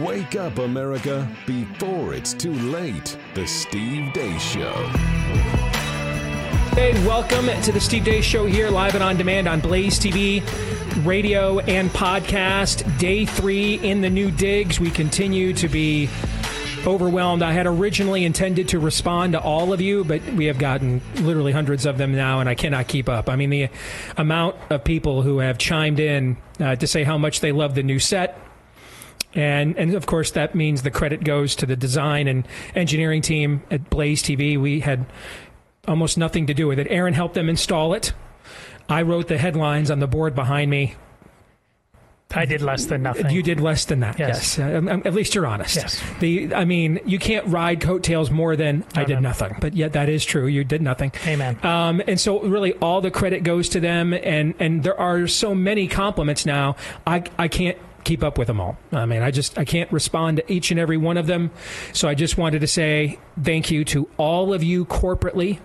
Wake up, America, before it's too late. The Steve Deace Show. Hey, welcome to the Steve Deace Show here, live and on demand on Blaze TV, radio, and podcast. Day three in the new digs. We continue to be overwhelmed. I had originally intended to respond to all of you, but we have gotten literally hundreds of them now, and I cannot keep up. I mean, the amount of people who have chimed in uh, to say how much they love the new set. And, and of course, that means the credit goes to the design and engineering team at Blaze TV. We had almost nothing to do with it. Aaron helped them install it. I wrote the headlines on the board behind me. I did less than nothing. You did less than that. Yes. Yes. Um, um, at least you're honest. Yes. The I mean, you can't ride coattails more than I did no, no. nothing. But yet that is true. You did nothing. Amen. Um, and so really all the credit goes to them and and there are so many compliments now. I I can't keep up with them all. I mean, I just I can't respond to each and every one of them. So I just wanted to say thank you to all of you corporately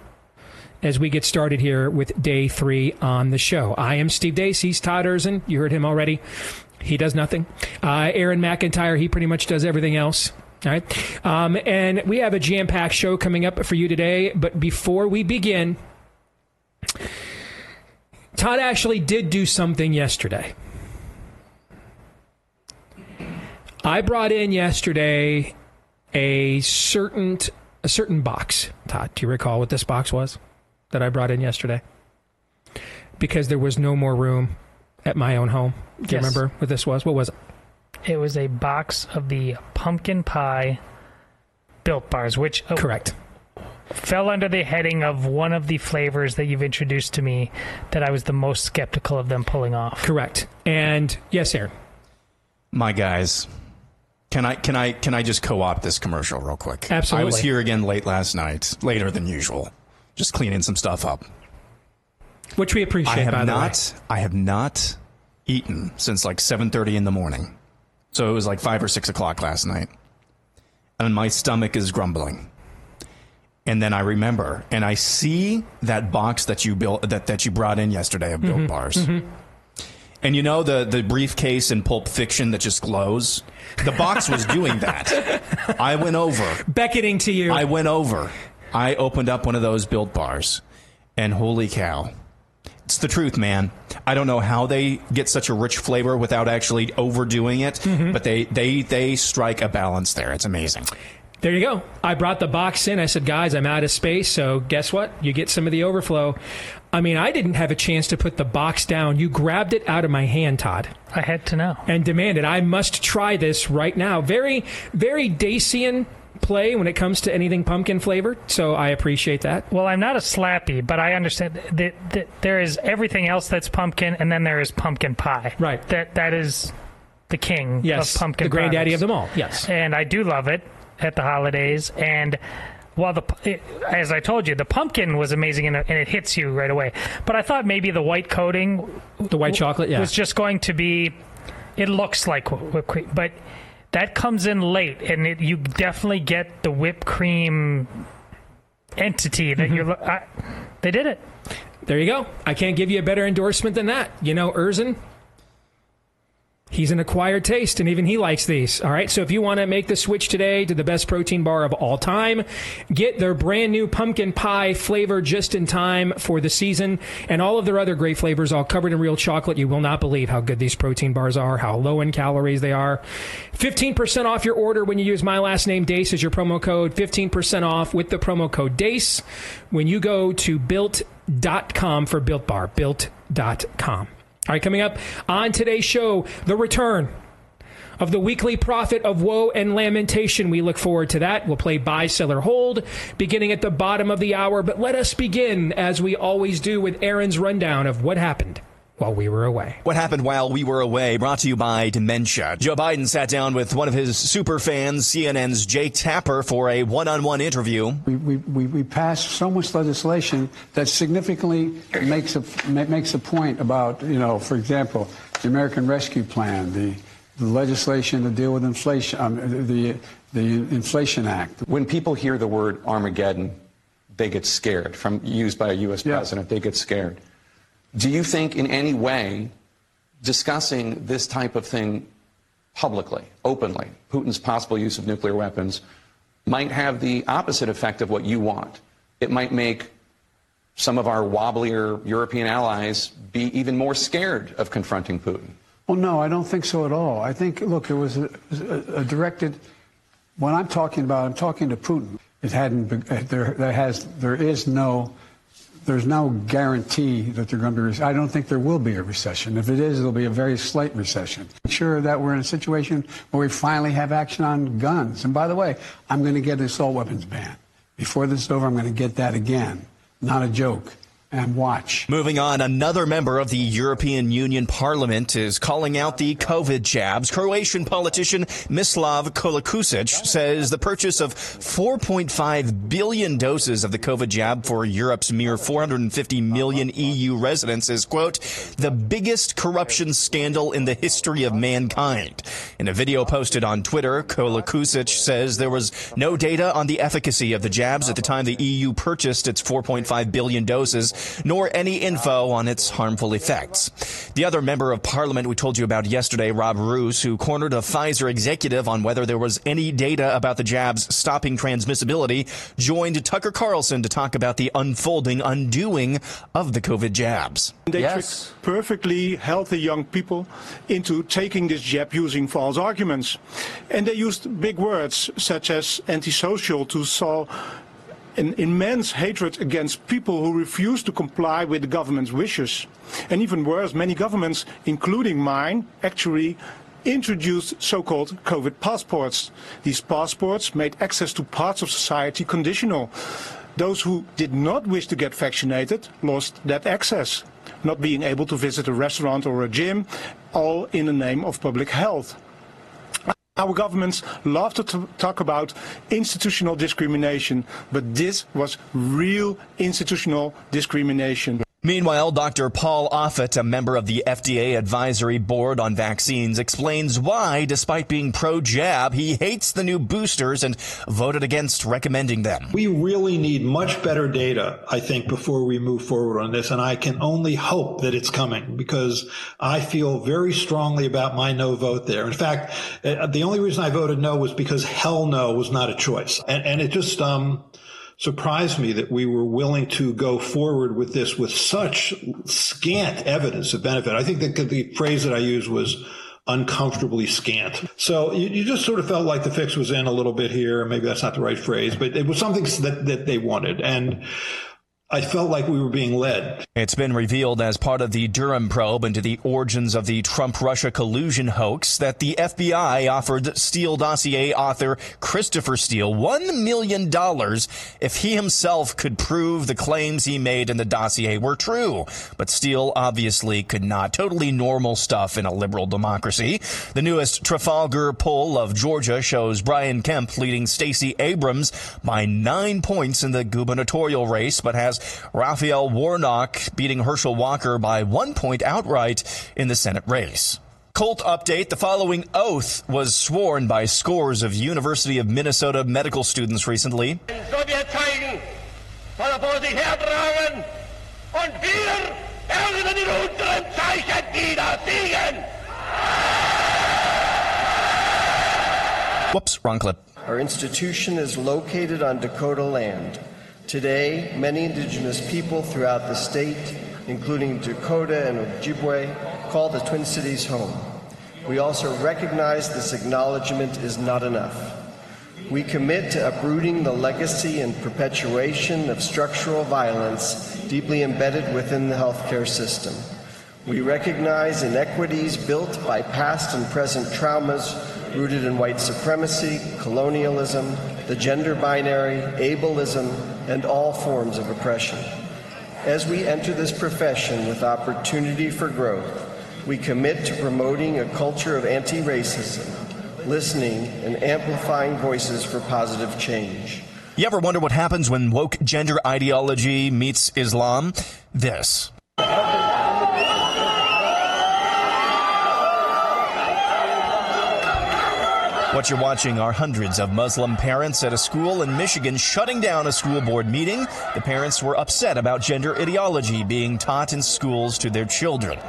as we get started here with day three on the show. I am Steve Deace. He's Todd Erzen. You heard him already. He does nothing. Uh, Aaron McIntyre, he pretty much does everything else. All right. Um, and we have a jam packed show coming up for you today. But before we begin, Todd actually did do something yesterday. I brought in yesterday a certain a certain box. Todd, do you recall what this box was that I brought in yesterday? Because there was no more room at my own home. Do you remember what this was? What was it? It was a box of the pumpkin pie built bars, which uh, Correct. fell under the heading of one of the flavors that you've introduced to me that I was the most skeptical of them pulling off. Correct. And yes, Aaron. My guys, can I can I can I just co-opt this commercial real quick? Absolutely. I was here again late last night, later than usual, just cleaning some stuff up. Which we appreciate, I have by the way. not I have not eaten since like seven thirty in the morning, so it was like five or six o'clock last night, and my stomach is grumbling. And then I remember, and I see that box that you built that, that you brought in yesterday of Mm-hmm. Built Bars. And you know the the briefcase in Pulp Fiction that just glows. The box was doing that. I went over. Beckoning to you. I went over. I opened up one of those Built Bars, and holy cow, it's the truth, man. I don't know how they get such a rich flavor without actually overdoing it, Mm-hmm. but they they they strike a balance there. It's amazing. There you go. I brought the box in. I said, guys, I'm out of space. So guess what? You get some of the overflow. I mean, I didn't have a chance to put the box down. You grabbed it out of my hand, Todd, I had to know. and demanded, I must try this right now. Very, very Dacian play when it comes to anything pumpkin flavored. So I appreciate that. Well, I'm not a slappy, but I understand that, that there is everything else that's pumpkin, and then there is pumpkin pie. Right. That that is the king Yes. of pumpkin. the granddaddy products. of them all. Yes. and I do love it at the holidays. And while the it, as I told you, the pumpkin was amazing and, and it hits you right away. But I thought maybe the white coating The white chocolate, yeah. was just going to be. It looks like whipped cream, but that comes in late, and it, you definitely get the whipped cream entity Mm-hmm. that you're. I, they did it. There you go. I can't give you a better endorsement than that. You know, Erzen, he's an acquired taste, and even he likes these. All right. So if you want to make the switch today to the best protein bar of all time, get their brand new pumpkin pie flavor just in time for the season, and all of their other great flavors, all covered in real chocolate. You will not believe how good these protein bars are, how low in calories they are. 15% off your order when you use my last name, Deace, as your promo code. 15% off with the promo code DEACE when you go to built.com for Built Bar. Built.com. All right, coming up on today's show, the return of the weekly prophet of woe and lamentation. We look forward to that. We'll play buy, sell, or hold beginning at the bottom of the hour. But let us begin, as we always do, with Aaron's rundown of what happened while we were away. What happened while we were away? Brought to you by Dementia. Joe Biden sat down with one of his super fans, CNN's Jake Tapper, for a one-on-one interview. We, we, we, we passed so much legislation that significantly makes a, makes a point about, you know, for example, the American Rescue Plan, the, the legislation to deal with inflation, um, the, the Inflation Act. When people hear the word Armageddon, they get scared. From used by a U.S. Yeah. president, they get scared. Do you think, in any way, discussing this type of thing publicly, openly, Putin's possible use of nuclear weapons might have the opposite effect of what you want. It might make some of our wobblier European allies be even more scared of confronting Putin. Well, no, I don't think so at all. I think, look, it was a, a, a directed. When I'm talking about, I'm talking to Putin. It hadn't. There, there has. There is no. There's no guarantee that they're going to be. I don't think there will be a recession. If it is, it'll be a very slight recession. Make sure that we're in a situation where we finally have action on guns. And by the way, I'm going to get an assault weapons ban. Before this is over, I'm going to get that again. Not a joke and watch. Moving on, another member of the European Union Parliament is calling out the COVID jabs. Croatian politician Mislav Kolakusic says the purchase of 4.5 billion doses of the COVID jab for Europe's mere 450 million EU residents is, quote, the biggest corruption scandal in the history of mankind. In a video posted on Twitter, Kolakusic says there was no data on the efficacy of the jabs at the time the EU purchased its 4.5 billion doses nor any info on its harmful effects. The other member of parliament we told you about yesterday, Rob Roos, who cornered a Pfizer executive on whether there was any data about the jabs stopping transmissibility, joined Tucker Carlson to talk about the unfolding undoing of the COVID jabs. They yes. tricked perfectly healthy young people into taking this jab using false arguments. And they used big words such as antisocial to solve an immense hatred against people who refuse to comply with the government's wishes. And even worse, many governments, including mine, actually introduced so-called COVID passports. These passports made access to parts of society conditional. Those who did not wish to get vaccinated lost that access, not being able to visit a restaurant or a gym, all in the name of public health. Our governments love to talk about institutional discrimination, but this was real institutional discrimination. Meanwhile, Dr. Paul Offit, a member of the FDA Advisory Board on Vaccines, explains why, despite being pro jab, he hates the new boosters and voted against recommending them. We really need much better data, I think, before we move forward on this. And I can only hope that it's coming because I feel very strongly about my no vote there. In fact, uh, the only reason I voted no was because hell no was not a choice. And, and it just, um, surprised me that we were willing to go forward with this with such scant evidence of benefit. I think that the phrase that I used was uncomfortably scant. So you, you, just sort of felt like the fix was in a little bit here. Maybe that's not the right phrase, but it was something that, that they wanted. And I felt like we were being led. It's been revealed as part of the Durham probe into the origins of the Trump Russia collusion hoax that the FBI offered Steele dossier author Christopher Steele $1 million if he himself could prove the claims he made in the dossier were true. But Steele obviously could not. Totally normal stuff in a liberal democracy. The newest Trafalgar poll of Georgia shows Brian Kemp leading Stacey Abrams by nine points in the gubernatorial race, but has Raphael Warnock beating Herschel Walker by one point outright in the Senate race. Colt update. The following oath was sworn by scores of University of Minnesota medical students recently. Whoops, wrong clip. Our institution is located on Dakota land. Today, many indigenous people throughout the state, including Dakota and Ojibwe, call the Twin Cities home. We also recognize this acknowledgement is not enough. We commit to uprooting the legacy and perpetuation of structural violence deeply embedded within the healthcare system. We recognize inequities built by past and present traumas rooted in white supremacy, colonialism, the gender binary, ableism, and all forms of oppression. As we enter this profession with opportunity for growth, we commit to promoting a culture of anti racism, listening, and amplifying voices for positive change. You ever wonder what happens when woke gender ideology meets Islam? This. What you're watching are hundreds of Muslim parents at a school in Michigan shutting down a school board meeting. The parents were upset about gender ideology being taught in schools to their children.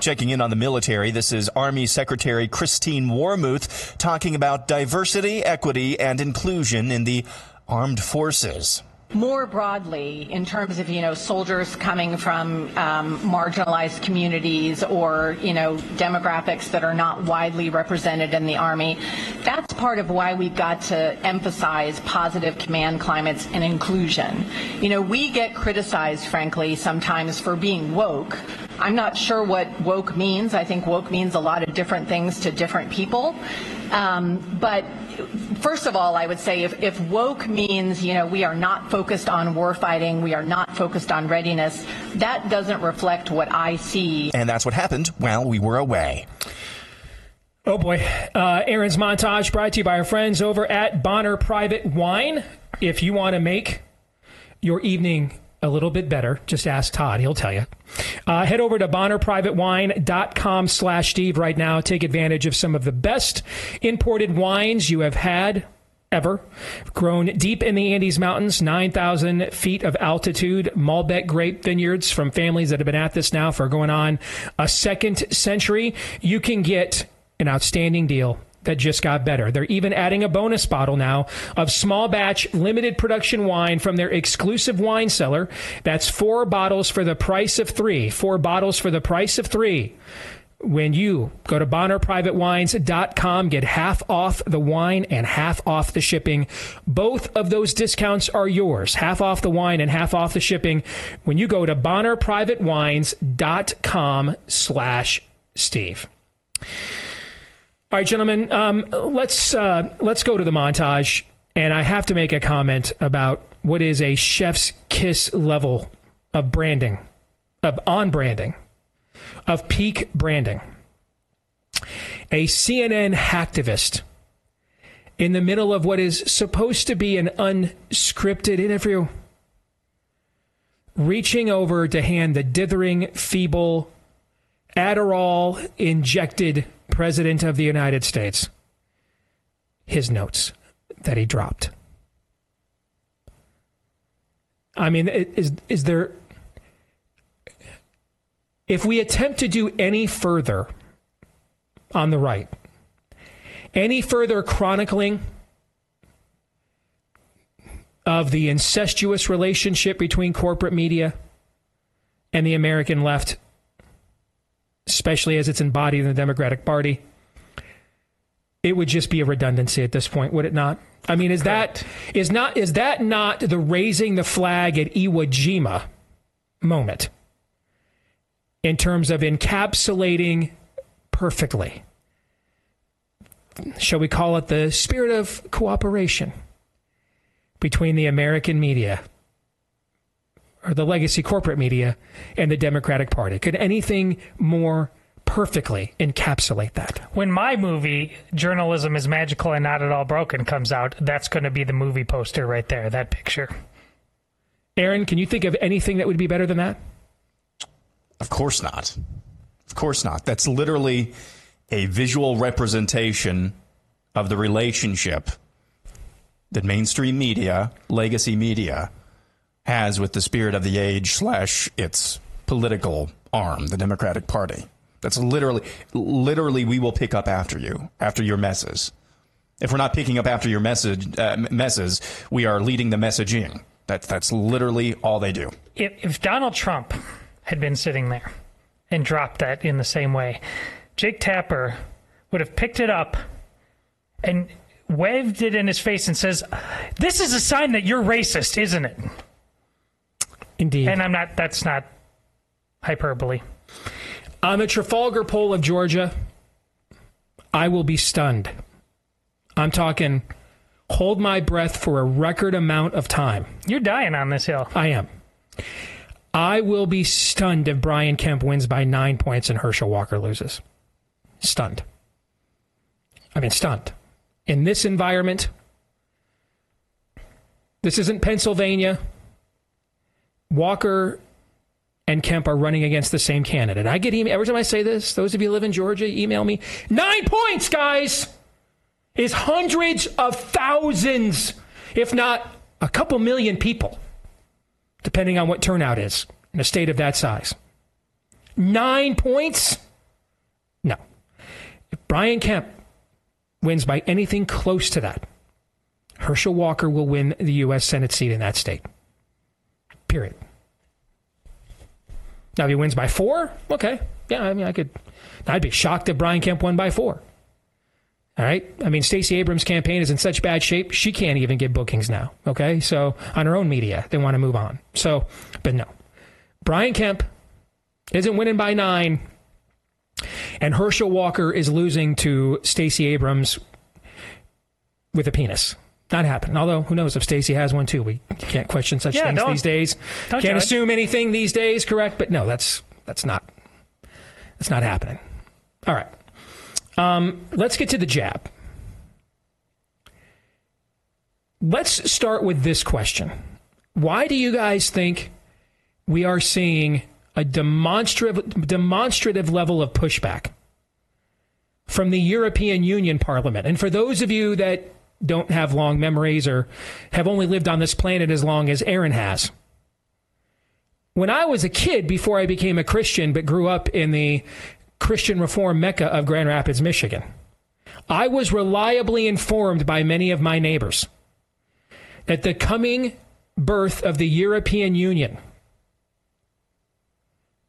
Checking in on the military, this is Army Secretary Christine Wormuth talking about diversity, equity, and inclusion in the armed forces more broadly in terms of you know soldiers coming from um, marginalized communities or you know demographics that are not widely represented in the army that's part of why we've got to emphasize positive command climates and inclusion. You know we get criticized frankly sometimes for being woke. I'm not sure what woke means. I think woke means a lot of different things to different people. Um, but first of all, I would say if, if woke means, you know, we are not focused on warfighting, we are not focused on readiness, that doesn't reflect what I see. And that's what happened while we were away. Oh boy. Uh, Aaron's montage brought to you by our friends over at Bonner Private Wine. If you want to make your evening a little bit better, just ask Todd. He'll tell you. Uh, head over to bonnerprivatewine.com slash Steve right now. Take advantage of some of the best imported wines you have had ever. Grown deep in the Andes Mountains, 9,000 feet of altitude, Malbec grape vineyards from families that have been at this now for going on a second century. You can get an outstanding deal that just got better. They're even adding a bonus bottle now of small batch limited production wine from their exclusive wine cellar. That's four bottles for the price of three. Four bottles for the price of three. When you go to BonnerPrivateWines.com, get half off the wine and half off the shipping. Both of those discounts are yours. Half off the wine and half off the shipping when you go to BonnerPrivateWines.com slash Steve. All right, gentlemen, um, let's uh, let's go to the montage, and I have to make a comment about what is a chef's kiss level of branding, of on branding, of peak branding. A CNN hacktivist in the middle of what is supposed to be an unscripted interview, reaching over to hand the dithering, feeble, Adderall injected President of the United States his notes that he dropped. I mean, is is there if we attempt to do any further on the right, any further chronicling of the incestuous relationship between corporate media and the American left especially as it's embodied in the Democratic Party, it would just be a redundancy at this point, would it not? I mean, is Correct. that is not is that not the raising the flag at Iwo Jima moment in terms of encapsulating perfectly? Shall we call it the spirit of cooperation between the American media or the legacy corporate media and the Democratic Party. Could anything more perfectly encapsulate that? When my movie, Journalism is Magical and Not at All Broken, comes out, that's going to be the movie poster right there, that picture. Aaron, can you think of anything that would be better than that? Of course not. Of course not. That's literally a visual representation of the relationship that mainstream media, legacy media, has with the spirit of the age slash its political arm, the Democratic Party. That's literally, literally, we will pick up after you, after your messes. If we're not picking up after your message, uh, messes, we are leading the messaging. That's that's literally all they do. If, if Donald Trump had been sitting there and dropped that in the same way, Jake Tapper would have picked it up and waved it in his face and says, "This is a sign that you're racist, isn't it?" Indeed. And I'm not, that's not hyperbole. On the Trafalgar poll of Georgia, I will be stunned. I'm talking hold my breath for a record amount of time. You're dying on this hill. I am. I will be stunned if Brian Kemp wins by nine points and Herschel Walker loses. Stunned. I mean, stunned. In this environment, this isn't Pennsylvania. Walker and Kemp are running against the same candidate. I get email every time I say this. Those of you live in Georgia, email me nine points, guys. is hundreds of thousands, if not a couple million people, depending on what turnout is in a state of that size. Nine points? No. If Brian Kemp wins by anything close to that, Herschel Walker will win the U.S. Senate seat in that state. Period. Now, if he wins by four, okay. Yeah, I mean, I could. I'd be shocked if Brian Kemp won by four. All right. I mean, Stacey Abrams' campaign is in such bad shape, she can't even get bookings now. Okay. So on her own media, they want to move on. So, but no. Brian Kemp isn't winning by nine, and Herschel Walker is losing to Stacey Abrams with a penis. Not happening. Although, who knows if Stacey has one too? We can't question such Yeah, things these days. Can't judge. assume anything these days, correct? But no, that's that's not that's not happening. All right. Um, let's get to the jab. Let's start with this question. Why do you guys think we are seeing a demonstrative demonstrative level of pushback from the European Union Parliament? And for those of you that don't have long memories or have only lived on this planet as long as Aaron has, when I was a kid, before I became a Christian, but grew up in the Christian reform mecca of Grand Rapids, Michigan, I was reliably informed by many of my neighbors that the coming birth of the European Union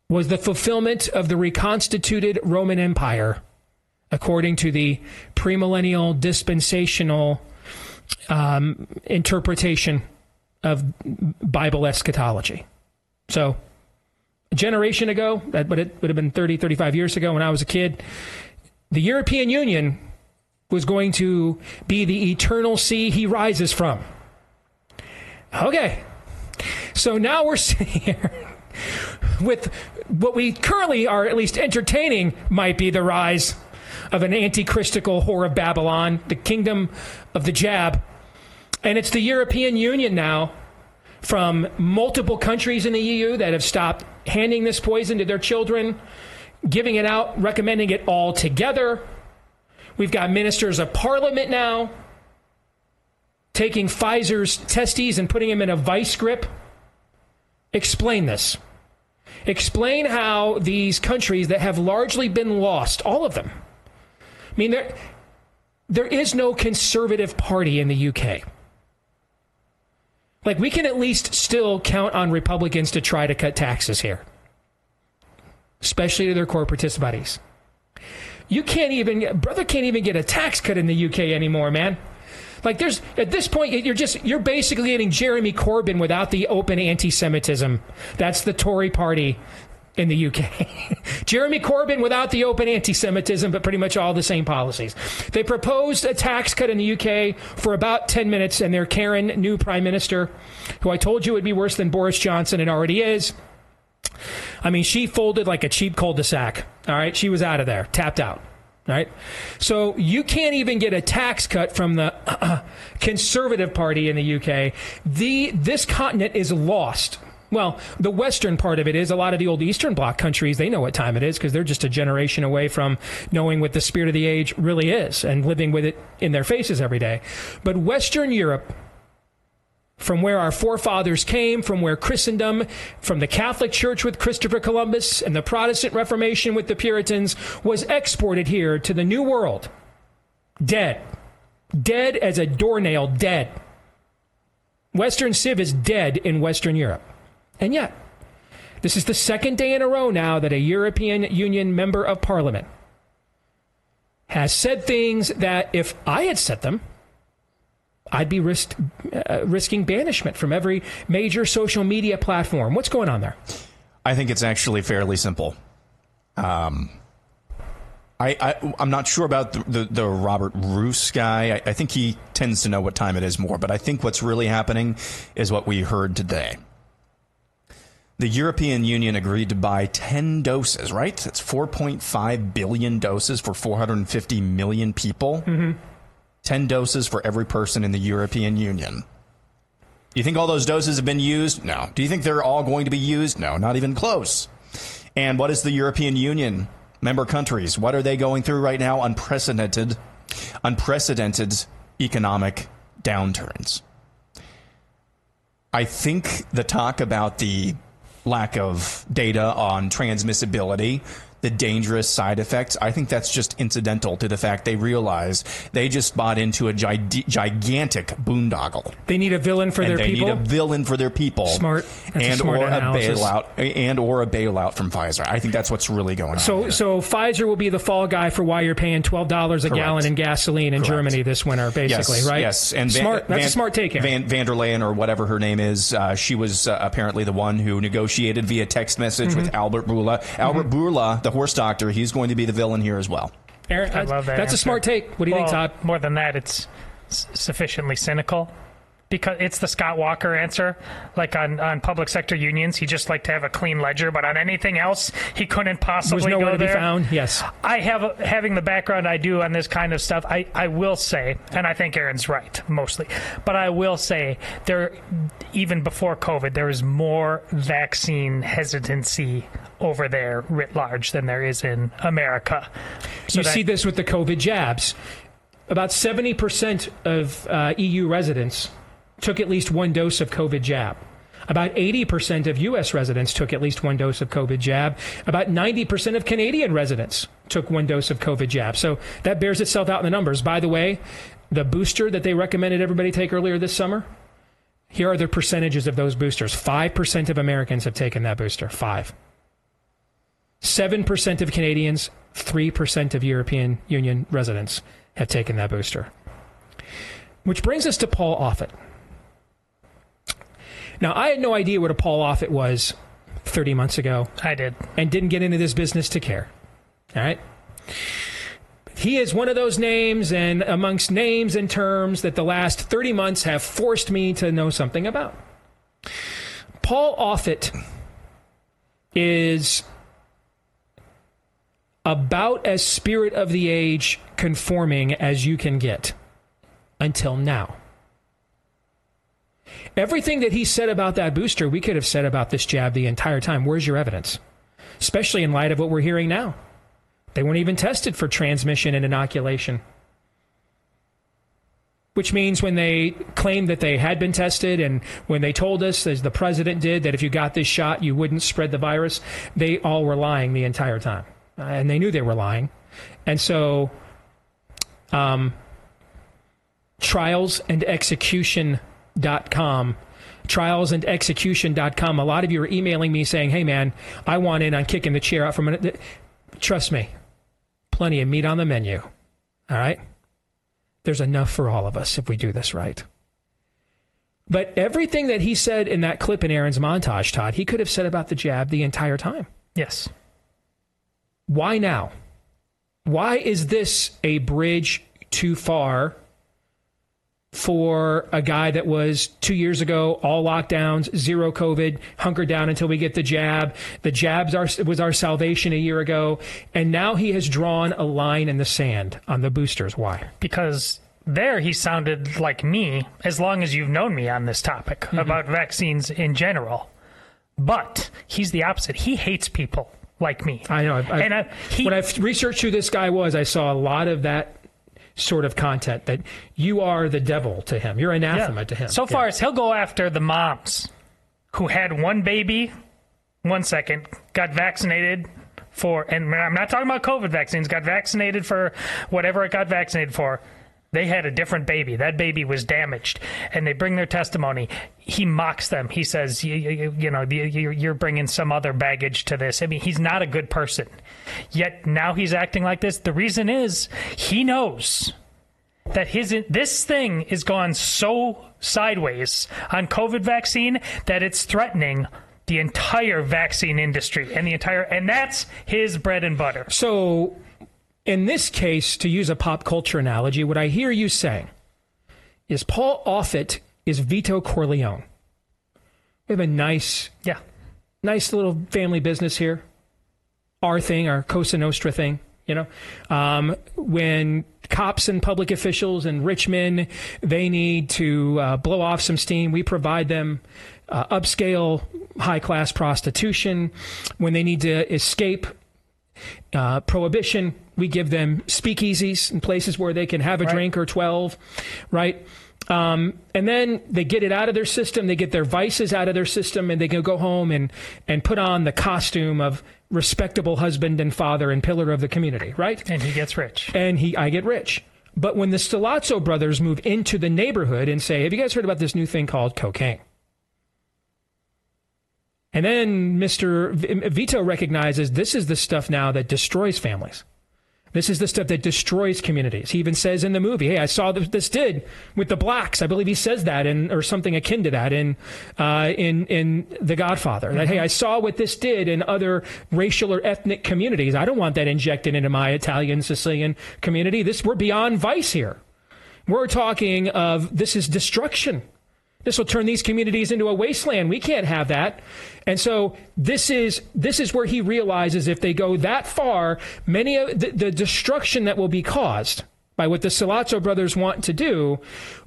was the fulfillment of the reconstituted Roman Empire according to the premillennial dispensational um, interpretation of Bible eschatology. So, a generation ago, that it would have been 30, 35 years ago when I was a kid, the European Union was going to be the eternal sea he rises from. Okay. So now we're sitting here with what we currently are at least entertaining might be the rise of an anti-Christical whore of Babylon, the kingdom of the jab. And it's the European Union now from multiple countries in the EU that have stopped handing this poison to their children, giving it out, recommending it all together. We've got ministers of parliament now taking Pfizer's testes and putting them in a vice grip. Explain this. Explain how these countries that have largely been lost, all of them. I mean, there, there is no conservative party in the UK. Like, we can at least still count on Republicans to try to cut taxes here, especially to their corporatist buddies. You can't even, brother can't even get a tax cut in the UK anymore, man. Like there's at this point you're just you're basically getting Jeremy Corbyn without the open anti-Semitism. That's the Tory party in the UK. Jeremy Corbyn without the open anti-Semitism, but pretty much all the same policies. They proposed a tax cut in the UK for about 10 minutes, and their Karen, new prime minister, who I told you would be worse than Boris Johnson and already is. I mean, she folded like a cheap cul-de-sac. All right, she was out of there, tapped out. All right, so you can't even get a tax cut from the Conservative Party in the UK. The this continent is lost. Well, the western part of it is a lot of the old Eastern Bloc countries. They know what time it is because they're just a generation away from knowing what the spirit of the age really is and living with it in their faces every day. But Western Europe from where our forefathers came, from where Christendom, from the Catholic Church with Christopher Columbus and the Protestant Reformation with the Puritans, was exported here to the New World. Dead. Dead as a doornail, dead. Western Civ is dead in Western Europe. And yet, this is the second day in a row now that a European Union member of parliament has said things that if I had said them, I'd be risked, uh, risking banishment from every major social media platform. What's going on there? I think it's actually fairly simple. Um, I, I'm not sure about the the, the Robert Roos guy. I, I think he tends to know what time it is more. But I think what's really happening is what we heard today. The European Union agreed to buy 10 doses, right? That's 4.5 billion doses for 450 million people. Mm-hmm. 10 doses for every person in the European Union. Do you think all those doses have been used? No. Do you think they're all going to be used? No, not even close. And what is the European Union member countries? What are they going through right now? Unprecedented unprecedented economic downturns. I think the talk about the lack of data on transmissibility the dangerous side effects. I think that's just incidental to the fact they realize they just bought into a gi- gigantic boondoggle. They need a villain for and their they people. They need a villain for their people. Smart. That's a and smart or analysis. a bailout and or a bailout from Pfizer. I think that's what's really going on. So, here. so Pfizer will be the fall guy for why you're paying twelve dollars a Correct. gallon in gasoline in Correct. Germany this winter, basically, yes, right? Yes, and Van, smart. That's Van, a smart take. Here. Van, Van der Leyen or whatever her name is, uh, she was uh, apparently the one who negotiated via text message with Albert Bourla. Albert Bourla, the horse doctor, he's going to be the villain here as well. Aaron, I love that. That's a smart take. What do you think, Todd? More than that, it's sufficiently cynical. Because it's the Scott Walker answer. Like on, on public sector unions, he just liked to have a clean ledger, but on anything else, he couldn't possibly Was nowhere go to be found. Yes. I have having the background I do on this kind of stuff. I, I will say, and I think Aaron's right mostly, but I will say there, even before COVID, there is more vaccine hesitancy over there writ large than there is in America. So you that- see this with the COVID jabs. About 70% of uh, EU residents took at least one dose of COVID jab. About 80% of U.S. residents took at least one dose of COVID jab. About 90% of Canadian residents took one dose of COVID jab. So that bears itself out in the numbers. By the way, the booster that they recommended everybody take earlier this summer, here are the percentages of those boosters. 5% of Americans have taken that booster. Five. 7% of Canadians, 3% of European Union residents have taken that booster. Which brings us to Paul Offit. Now, I had no idea what a Paul Offit was 30 months ago I did. and didn't get into this business to care. All right? He is one of those names, and amongst names and terms that the last 30 months have forced me to know something about. Paul Offit is about as spirit of the age conforming as you can get until now. Everything that he said about that booster, we could have said about this jab the entire time. Where's your evidence? Especially in light of what we're hearing now. They weren't even tested for transmission and inoculation. Which means when they claimed that they had been tested and when they told us, as the president did, that if you got this shot, you wouldn't spread the virus, they all were lying the entire time. Uh, and they knew they were lying. And so, um, trialsandexecution.com trialsandexecution.com a lot of you are emailing me saying hey man i want in on kicking the chair out from it trust me plenty of meat on the menu all right there's enough for all of us if we do this right but everything that he said in that clip in aaron's montage todd he could have said about the jab the entire time Yes. Why now? Why is this a bridge too far for a guy that was two years ago all lockdowns, zero COVID, hunker down until we get the jab? The jabs are, was our salvation a year ago, and now he has drawn a line in the sand on the boosters. Why? because there he sounded like me as long as you've known me on this topic Mm-hmm. about vaccines in general but he's the opposite he hates people like me I know. I've, I've, and I, he, when I've researched who this guy was, I saw a lot of that sort of content that you are the devil to him. You're anathema to him. so Yeah. far as he'll go after the moms who had one baby one second got vaccinated for and i'm not talking about covid vaccines got vaccinated for whatever it got vaccinated for they had a different baby. That baby was damaged. And they bring their testimony. He mocks them. He says you, you, you know you- you're bringing some other baggage to this. I mean he's not a good person. Yet now he's acting like this. The reason is he knows that his this thing is gone so sideways on COVID vaccine that it's threatening the entire vaccine industry and the entire and that's his bread and butter. So, in this case, to use a pop culture analogy, what I hear you saying is Paul Offit is Vito Corleone. We have a nice, Yeah. nice little family business here. Our thing, our Cosa Nostra thing. You know, um, when cops and public officials and rich men, they need to uh, blow off some steam, we provide them uh, upscale, high class prostitution. When they need to escape uh, prohibition. We give them speakeasies and places where they can have a Right. drink or 12, right? Um, and then they get it out of their system. They get their vices out of their system, and they can go home and, and put on the costume of respectable husband and father and pillar of the community, right? And he gets rich. And he, I get rich. But when the Sollozzo brothers move into the neighborhood and say, "Have you guys heard about this new thing called cocaine?" And then Mr. Vito recognizes this is the stuff now that destroys families. This is the stuff that destroys communities. He even says in the movie, "Hey, I saw th- this did with the blacks." I believe he says that in or something akin to that in uh, in in The Godfather. That hey, I saw what this did in other racial or ethnic communities. I don't want that injected into my Italian Sicilian community. This we're beyond vice here. We're talking of this is destruction. This will turn these communities into a wasteland. We can't have that. And so this is this is where he realizes if they go that far, many of the, the destruction that will be caused by what the Sollozzo brothers want to do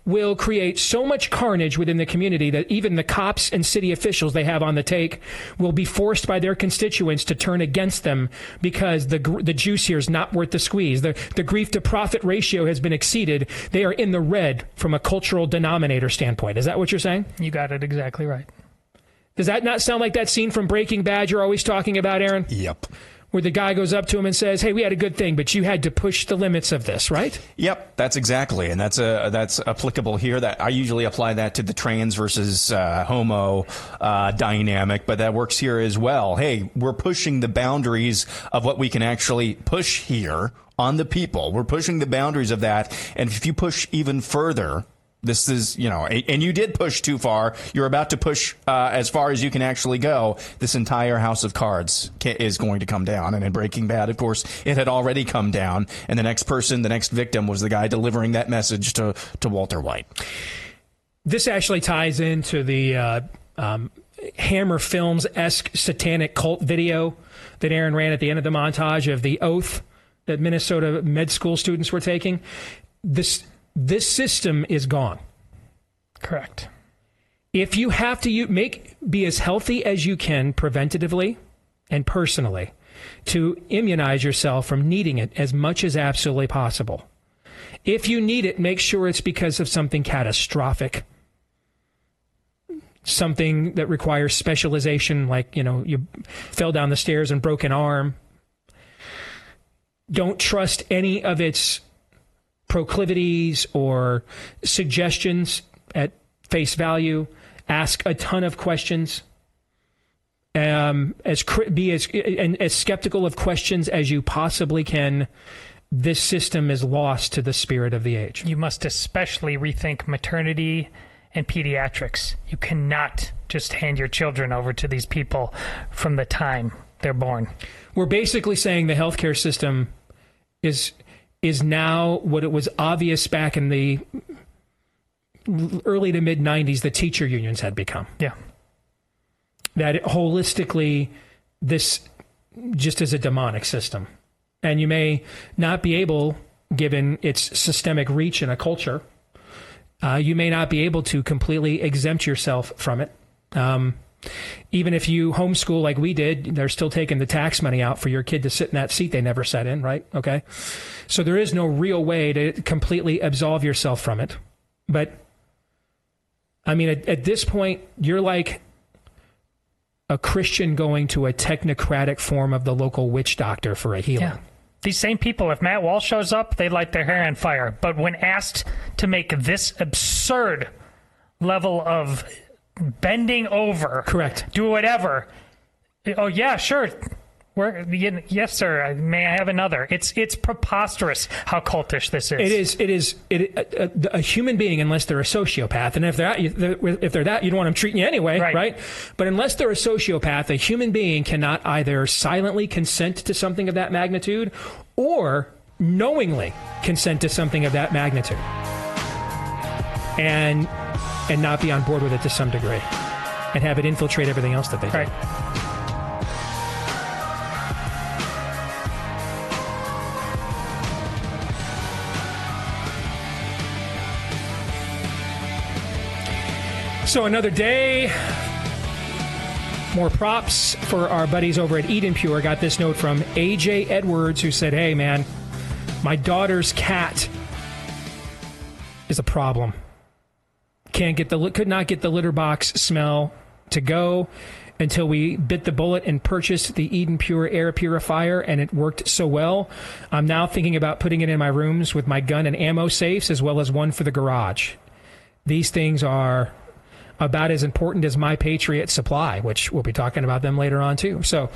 will create so much carnage within the community that even the cops and city officials they have on the take will be forced by their constituents to turn against them because the the juice here is not worth the squeeze. The the grief to profit ratio has been exceeded. They are in the red from a cultural denominator standpoint. Is that what you're saying? You got it exactly right. Does that not sound like that scene from Breaking Bad you're always talking about, Aaron? Yep. Where the guy goes up to him and says, "Hey, we had a good thing, but you had to push the limits of this, right?" Yep, that's exactly, and that's uh, that's applicable here. That I usually apply that to the trans versus uh, homo uh, dynamic, but that works here as well. Hey, we're pushing the boundaries of what we can actually push here on the people. We're pushing the boundaries of that, and if you push even further. This is, you know, and you did push too far. You're about to push uh, as far as you can actually go. This entire house of cards is going to come down. And in Breaking Bad, of course, it had already come down. And the next person, the next victim, was the guy delivering that message to to Walter White. This actually ties into the uh, um, Hammer Films esque satanic cult video that Aaron ran at the end of the montage of the oath that Minnesota med school students were taking. This this system is gone. Correct. If you have to you make be as healthy as you can preventatively and personally to immunize yourself from needing it as much as absolutely possible. If you need it, make sure it's because of something catastrophic. Something that requires specialization, like, you know, you fell down the stairs and broke an arm. Don't trust any of its proclivities or suggestions at face value. Ask a ton of questions. Um, as be as and as skeptical of questions as you possibly can. This system is lost to the spirit of the age. You must especially rethink maternity and pediatrics. You cannot just hand your children over to these people from the time they're born. We're basically saying the healthcare system is is now what it was obvious back in the early to mid 90s the teacher unions had become. Yeah. That holistically this just is a demonic system. And you may not be able given its systemic reach in a culture uh, you may not be able to completely exempt yourself from it. Um, even if you homeschool like we did, they're still taking the tax money out for your kid to sit in that seat they never sat in, right? Okay. So there is no real way to completely absolve yourself from it. But I mean, at, at this point, you're like a Christian going to a technocratic form of the local witch doctor for a healing. Yeah. These same people, if Matt Walsh shows up, they light their hair on fire. But when asked to make this absurd level of bending over, correct, do whatever, oh yeah, sure, We're, yes, sir. May I have another? It's it's preposterous how cultish this is. It is. It is. It, a, a, a human being, unless they're a sociopath, and if they're if they're that, you don't want them treating you anyway, Right. right? But unless they're a sociopath, a human being cannot either silently consent to something of that magnitude, or knowingly consent to something of that magnitude, and and not be on board with it to some degree, and have it infiltrate everything else that they do. So another day More props for our buddies over at Eden Pure. Got this note from AJ Edwards who said, Hey, man, my daughter's cat is a problem. Can't get the could not get the litter box smell to go until we bit the bullet and purchased the Eden Pure air purifier, and it worked so well. I'm now thinking about putting it in my rooms with my gun and ammo safes, as well as one for the garage. These things are about as important as my Patriot Supply, which we'll be talking about them later on too. So,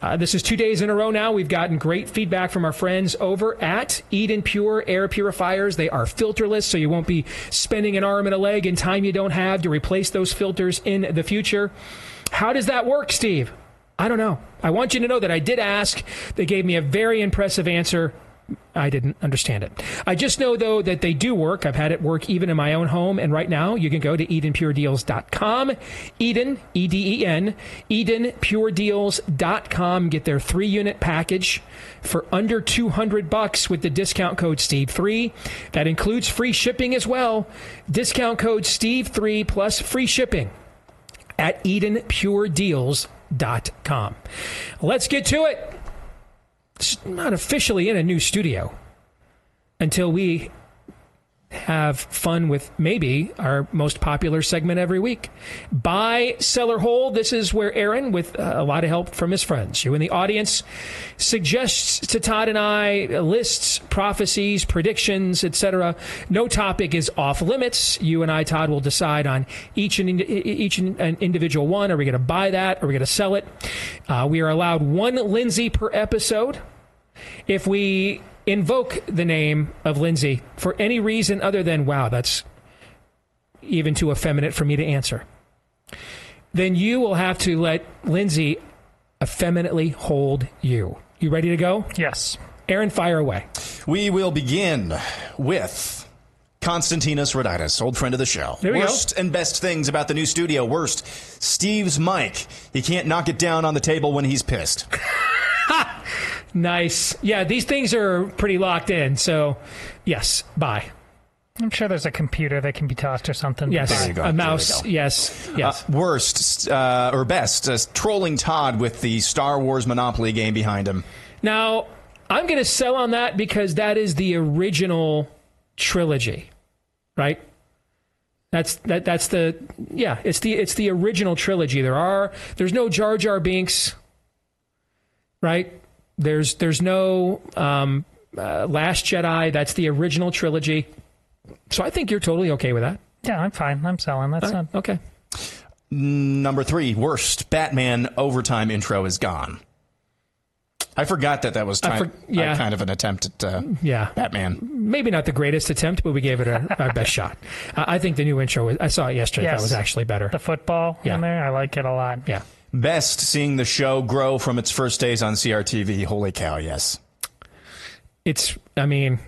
uh, this is two days in a row now. We've gotten great feedback from our friends over at Eden Pure Air Purifiers. They are filterless, so you won't be spending an arm and a leg in time you don't have to replace those filters in the future. How does that work, Steve? I don't know. I want you to know that I did ask. They gave me a very impressive answer. I didn't understand it. I just know, though, that they do work. I've had it work even in my own home. And right now, you can go to EdenPureDeals.com. Eden, E D E N, EdenPureDeals.com. Get their three unit package for under 200 bucks with the discount code Steve3. That includes free shipping as well. Discount code Steve3 plus free shipping at EdenPureDeals.com. Let's get to it not officially in a new studio until we have fun with maybe our most popular segment every week. Buy, sell, or hold. This is where Aaron, with a lot of help from his friends, you in the audience, suggests to Todd and I lists, prophecies, predictions, etc. No topic is off limits. You and I, Todd, will decide on each and each an individual one. Are we going to buy that? Are we going to sell it? Uh, we are allowed one Lindsay per episode. If we invoke the name of Lindsay for any reason other than, wow, that's even too effeminate for me to answer, then you will have to let Lindsay effeminately hold you. You ready to go? Yes. Aaron, fire away. We will begin with Constantinos Roditis, old friend of the show. There we Worst and best things about the new studio. Worst, Steve's mic. He can't knock it down on the table when he's pissed. Nice. Yeah, these things are pretty locked in. So, yes, bye. I'm sure there's a computer that can be tossed or something. Yes, There you go. a There mouse. go. Yes, yes. Uh, worst uh, or best, uh, trolling Todd with the Star Wars Monopoly game behind him. Now, I'm going to sell on that because that is the original trilogy, right? That's that. That's the yeah. It's the it's the original trilogy. There are there's no Jar Jar Binks, right? There's there's no um, uh, Last Jedi. That's the original trilogy. So I think you're totally okay with that. Yeah, I'm fine. I'm selling. That's not Okay. Number three, worst Batman overtime intro is gone. I forgot that that was time, for- yeah. uh, kind of an attempt at uh, Yeah. Batman. Maybe not the greatest attempt, but we gave it a, our best shot. Uh, I think the new intro. Was, I saw it yesterday. That was actually better. the football Yeah. in there. I like it a lot. Yeah. Best seeing the show grow from its first days on CRTV. Holy cow, yes. it's i mean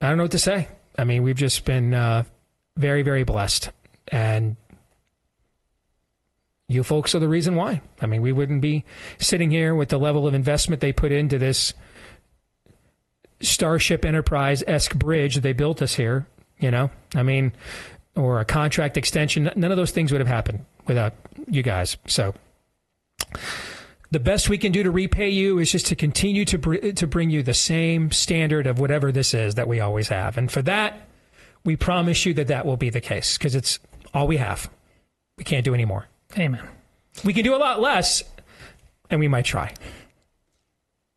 i don't know what to say. I mean we've just been uh, very very blessed. And you folks are the reason why. I mean we wouldn't be sitting here with the level of investment they put into this starship enterprise-esque bridge that they built us here you know? I mean or a contract extension. None of those things would have happened without you guys. So the best we can do to repay you is just to continue to br- to bring you the same standard of whatever this is that we always have, and for that, we promise you that that will be the case because it's all we have. We can't do any more. Amen. We can do a lot less, and we might try.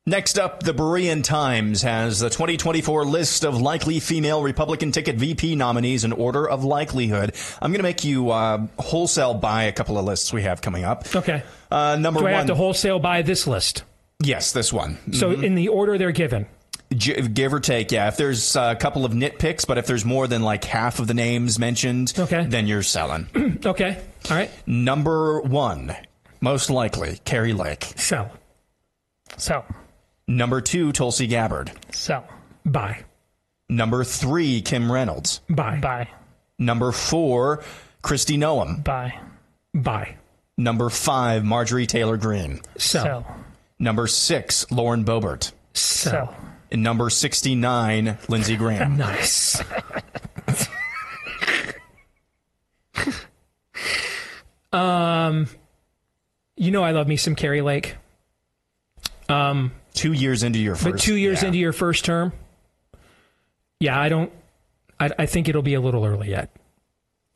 Next up, the Berean Times has the 2024 list of likely female Republican ticket VP nominees in order of likelihood. I'm going to make you uh, wholesale buy a couple of lists we have coming up. Okay. Uh, number Do I one. have to wholesale buy this list? yes, this one. So in the order they're given. G- give or take, yeah. If there's a couple of nitpicks, but if there's more than like half of the names mentioned, Okay. then you're selling. Okay. All right. Number one, most likely, Kari Lake. Sell. So, Number two, Tulsi Gabbard. so, Buy. Number three, Kim Reynolds. Buy. buy, Number four, Kristi Noem. buy, Buy. Number five, Marjorie Taylor Greene. Sell. sell, Number six, Lauren Boebert. Sell. sell. And number 69, Lindsey Graham. Nice. um, you know I love me some Kari Lake. Um, two years into your first, but two years yeah. into your first term. Yeah, I don't. I, I think it'll be a little early yet.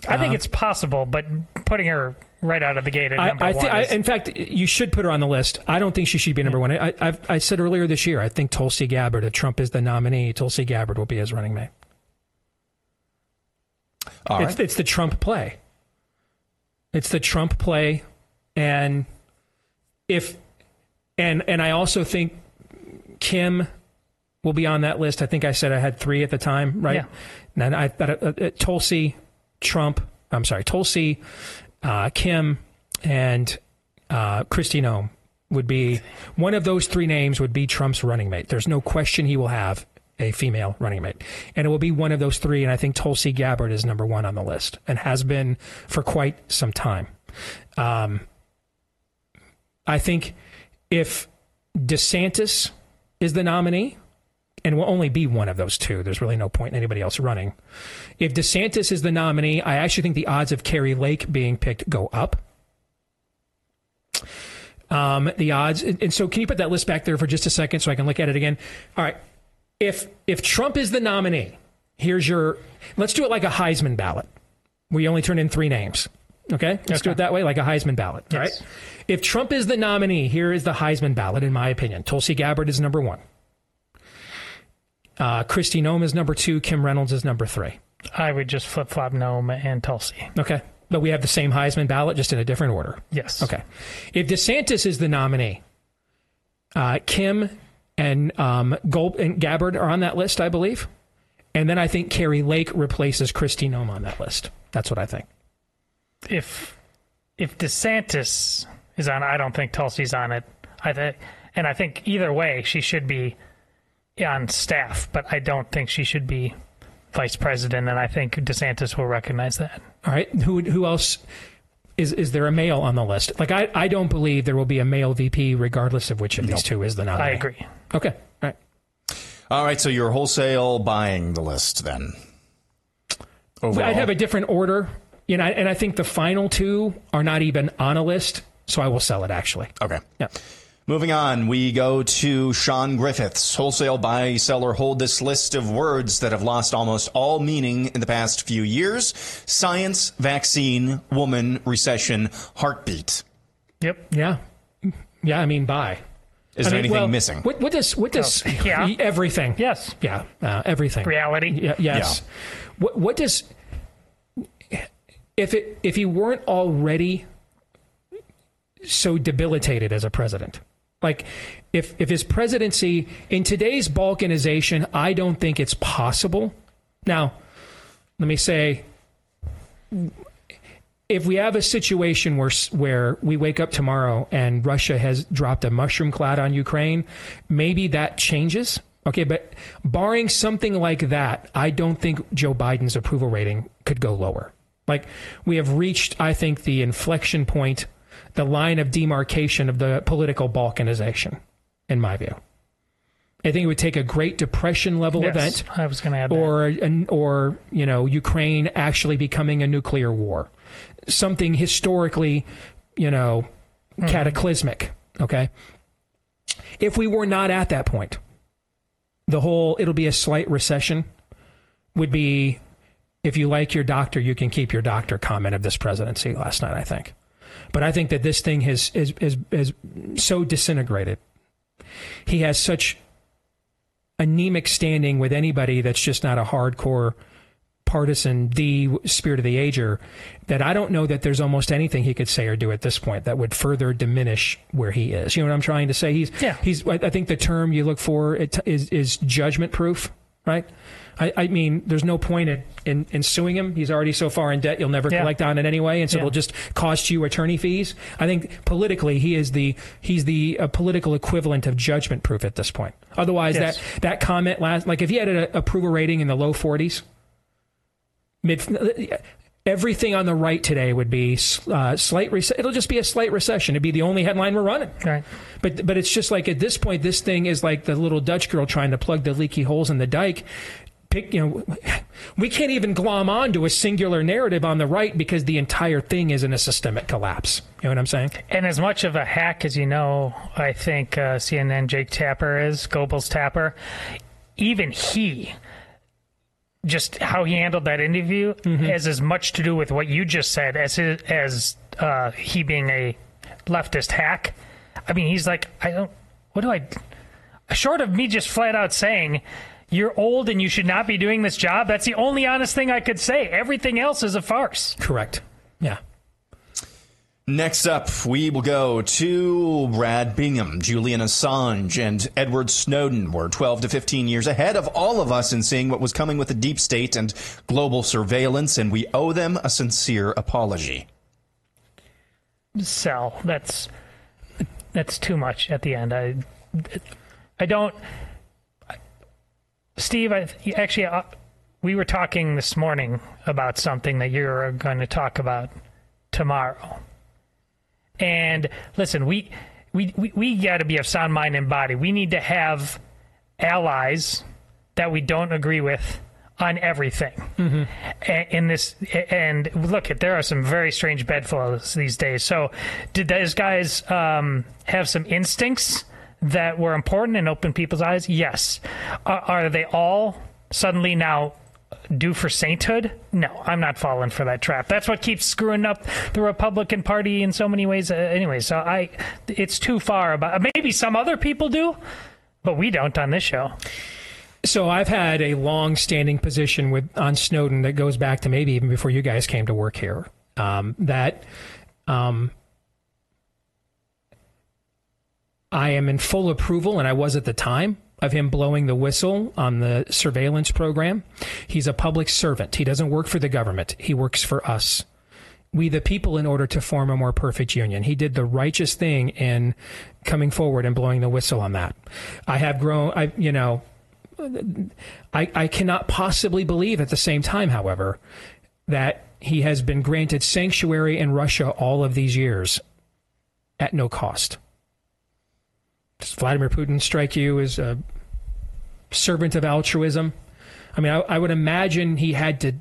I think Uh, it's possible, but putting her right out of the gate at I, number I one. thi- I, in fact, you should put her on the list. I don't think she should be number one. I, I've, I said earlier this year, I think Tulsi Gabbard, if Trump is the nominee, Tulsi Gabbard will be his running mate. All it's, right. it's the Trump play. It's the Trump play, and if and and I also think Kim will be on that list. I think I said I had three at the time, right? Yeah. And I thought uh, uh, Tulsi, Trump. I'm sorry, Tulsi, uh, Kim, and uh, Kristi Noem would be one of those three names would be Trump's running mate. There's no question he will have a female running mate, and it will be one of those three. And I think Tulsi Gabbard is number one on the list and has been for quite some time. Um, I think if DeSantis is the nominee, and will only be one of those two. There's really no point in anybody else running. If DeSantis is the nominee, I actually think the odds of Kari Lake being picked go up. Um, the odds, and so can you put that list back there for just a second so I can look at it again? All right. If if Trump is the nominee, here's your. Let's do it like a Heisman ballot. We only turn in three names. Okay, let's do it that way, like a Heisman ballot. Yes. right. If Trump is the nominee, here is the Heisman ballot, in my opinion. Tulsi Gabbard is number one. Uh, Kristi Noem is number two. Kim Reynolds is number three. I would just flip flop Nome and Tulsi. Okay. But we have the same Heisman ballot, just in a different order. Yes. Okay. If DeSantis is the nominee, uh, Kim and um, Gold and Gabbard are on that list, I believe. And then I think Kari Lake replaces Kristi Noem on that list. That's what I think. If if DeSantis is on, I don't think Tulsi's on it. I think, and I think either way she should be on staff, but I don't think she should be vice president. And I think DeSantis will recognize that. All right. Who who else is is there a male on the list? Like I, I don't believe there will be a male VP regardless of which of these two is the nominee. I agree. Okay. All right. All right, so you're wholesale buying the list then. Overall. I'd have a different order. You know, and I think the final two are not even on a list, so I will sell it actually. Okay. Yeah. Moving on, we go to Sean Griffiths. Wholesale buy seller hold this list of words that have lost almost all meaning in the past few years science, vaccine, woman, recession, heartbeat. Yep. Yeah. Yeah, I mean buy. Is I there mean, anything well, missing? What, what does what does Oh, yeah. everything? Yes. Yeah, uh, everything. Reality. Yeah, yes. What what does if it if he weren't already so debilitated as a president? Like if if his presidency in today's balkanization, I don't think it's possible. Now, let me say if we have a situation where where we wake up tomorrow and Russia has dropped a mushroom cloud on Ukraine, maybe that changes. Okay, but barring something like that, I don't think Joe Biden's approval rating could go lower. Like we have reached, I think, the inflection point, the line of demarcation of the political balkanization, in my view. I think it would take a Great Depression level Yes, event I was going to add or an, or you know Ukraine actually becoming a nuclear war, something historically, you know, mm-hmm. cataclysmic. Okay, if we were not at that point, the whole it'll be a slight recession would be if you like your doctor, you can keep your doctor comment of this presidency last night. I think, but I think that this thing has is is, is so disintegrated. He has such anemic standing with anybody that's just not a hardcore partisan D spirit of the ager that I don't know that there's almost anything he could say or do at this point that would further diminish where he is. You know what I'm trying to say? He's Yeah. he's I think the term you look for it is is judgment proof, right? I, I mean, there's no point in, in, in suing him. He's already so far in debt, you'll never Yeah. collect on it anyway, and so Yeah. it'll just cost you attorney fees. I think politically, he is the he's the uh, political equivalent of judgment proof at this point. Otherwise, Yes. that that comment last like if he had an approval rating in the low 40s, mid everything on the right today would be uh, slight. Rec- it'll just be a slight recession. It'd be the only headline we're running. Right. But but it's just like at this point, this thing is like the little Dutch girl trying to plug the leaky holes in the dike. pick, you know, we can't even glom on to a singular narrative on the right because the entire thing is in a systemic collapse. You know what I'm saying? And as much of a hack as you know, I think uh, CNN Jake Tapper is, Goebbels Tapper, even he, just how he handled that interview has as much to do with what you just said as his, as uh, he being a leftist hack. I mean, he's like, I don't, what do I, short of me just flat out saying, you're old and you should not be doing this job. That's the only honest thing I could say. Everything else is a farce. Correct. Yeah. Next up, we will go to Brad Bingham, Julian Assange, and Edward Snowden were 12 to 15 years ahead of all of us in seeing what was coming with the deep state and global surveillance, and we owe them a sincere apology. sell. That's that's too much at the end. I I don't. Steve, I actually uh, we were talking this morning about something that you're going to talk about tomorrow. And listen, we we we, we got to be of sound mind and body. We need to have allies that we don't agree with on everything. A- In this, and look, at there are some very strange bedfellows these days. So, did those guys um, have some instincts that were important and open people's eyes? Yes. Are, are they all suddenly now due for sainthood? No, I'm not falling for that trap. That's what keeps screwing up the Republican Party in so many ways. Uh, anyway, so I, it's too far. About maybe some other people do, but we don't on this show. So I've had a long-standing position with on Snowden that goes back to maybe even before you guys came to work here. Um, that um, I am in full approval, and I was at the time of him blowing the whistle on the surveillance program. He's a public servant. He doesn't work for the government. He works for us. We, the people, in order to form a more perfect union. He did the righteous thing in coming forward and blowing the whistle on that. I have grown, I, you know, I, I cannot possibly believe at the same time, however, that he has been granted sanctuary in Russia all of these years at no cost. Does Vladimir Putin strike you as a servant of altruism? I mean, I, I would imagine he had to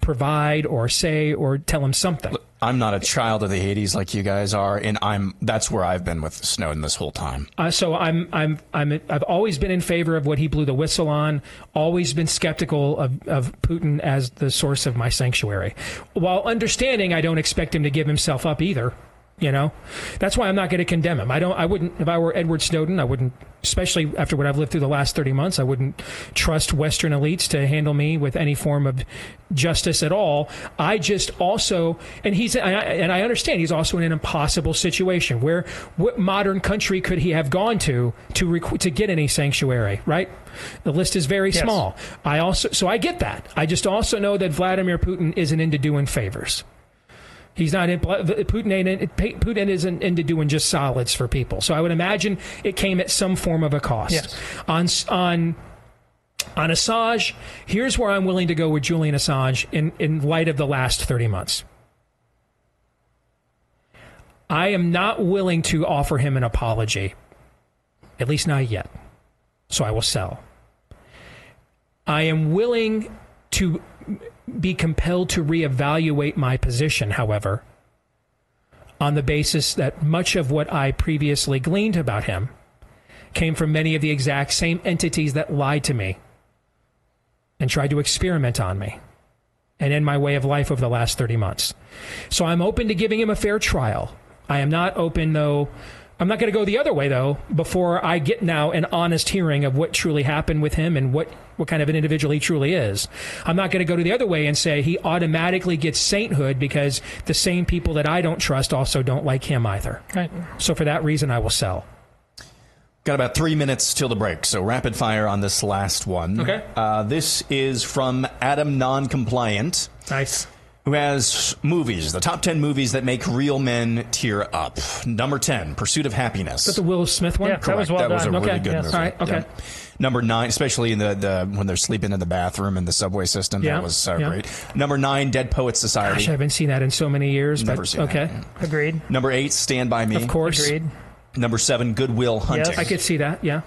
provide or say or tell him something. I'm not a child of the 80s like you guys are, and I'm that's where I've been with Snowden this whole time. Uh, so I'm I'm I'm I've always been in favor of what he blew the whistle on. Always been skeptical of, of Putin as the source of my sanctuary, while understanding I don't expect him to give himself up either. You know, that's why I'm not going to condemn him. I don't. I wouldn't. If I were Edward Snowden, I wouldn't. Especially after what I've lived through the last 30 months, I wouldn't trust Western elites to handle me with any form of justice at all. I just also, and he's, and I, and I understand he's also in an impossible situation. Where what modern country could he have gone to to requ- to get any sanctuary? Right. The list is very Yes. small. I also, so I get that. I just also know that Vladimir Putin isn't into doing favors. He's not in, Putin ain't in, Putin isn't into doing just solids for people. So I would imagine it came at some form of a cost. Yes. On on on Assange, here's where I'm willing to go with Julian Assange in, in light of the last 30 months. I am not willing to offer him an apology, at least not yet. So I will sell. I am willing to be compelled to reevaluate my position, however, on the basis that much of what I previously gleaned about him came from many of the exact same entities that lied to me and tried to experiment on me and in my way of life over the last 30 months. So I'm open to giving him a fair trial. I am not open, though. I'm not going to go the other way, though, before I get now an honest hearing of what truly happened with him and what, what kind of an individual he truly is. I'm not going to go to the other way and say he automatically gets sainthood because the same people that I don't trust also don't like him either. Right. So for that reason, I will sell. Got about three minutes till the break, so rapid fire on this last one. Okay. Uh, this is from Adam Noncompliant, Nice. Who has movies, the top 10 movies that make real men tear up. Number 10, Pursuit of Happiness. Is that the Will Smith one? Yeah, that was well that was a done. really Okay, good yes. movie. All right, okay. Number nine, especially in the, the when they're sleeping in the bathroom in the subway system, Yeah, that was so yeah. great. Number nine, Dead Poets Society. Gosh, I haven't seen that in so many years. Never but seen that, okay, yeah. Agreed. Number eight, Stand by Me. of course. Agreed. Number seven, Goodwill Hunting. Yes. I could see that. Yeah.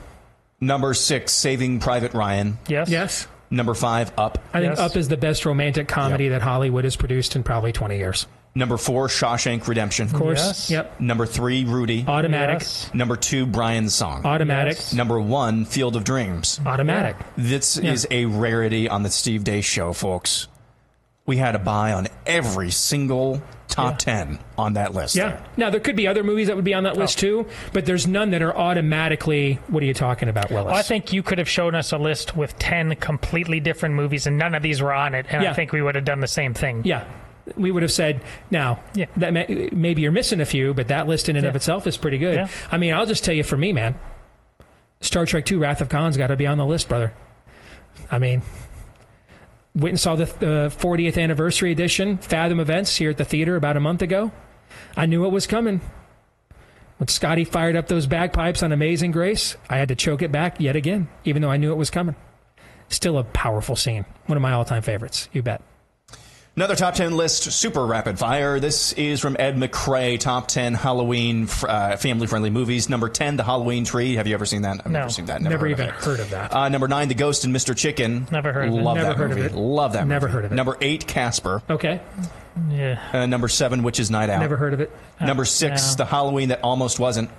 Number six, Saving Private Ryan. Yes. Yes. Number five, Up. I think Yes. Up is the best romantic comedy that Hollywood has produced in probably 20 years. Number four, Shawshank Redemption. Of course. Yes. Yep. Number three, Rudy. Automatic. Yes. Number two, Brian's Song. Automatic. Yes. Number one, Field of Dreams. Automatic. This is a rarity on the Steve Deace Show, folks. We had a buy on every single top 10 on that list. Yeah. Now there could be other movies that would be on that list oh. too, but there's none that are automatically. What are you talking about, Willis? Well, I think you could have shown us a list with 10 completely different movies and none of these were on it. And Yeah. I think we would have done the same thing. Yeah. We would have said, now, Yeah. that may, maybe you're missing a few, but that list in and of itself is pretty good. Yeah. I mean, I'll just tell you for me, man, Star Trek II Wrath of Khan's got to be on the list, brother. I mean, went and saw the uh, 40th anniversary edition, Fathom Events, here at the theater about a month ago. I knew it was coming. When Scotty fired up those bagpipes on Amazing Grace, I had to choke it back yet again, even though I knew it was coming. Still a powerful scene. One of my all time favorites. You bet. Another top 10 list, super rapid fire. This is from Ed McCrae, top 10 Halloween uh, family friendly movies. Number 10, The Halloween Tree. Have you ever seen that? I've No. never seen that. Never, heard even of it. heard of that. Uh, number 9, The Ghost and Mr. Chicken. Never heard of it. Love Never that heard of movie. it. Love that Never movie. heard of it. Number 8, Casper. Okay. Yeah. Uh, number 7, Witch's Night Out. Never heard of it. Number 6, no. The Halloween That Almost Wasn't.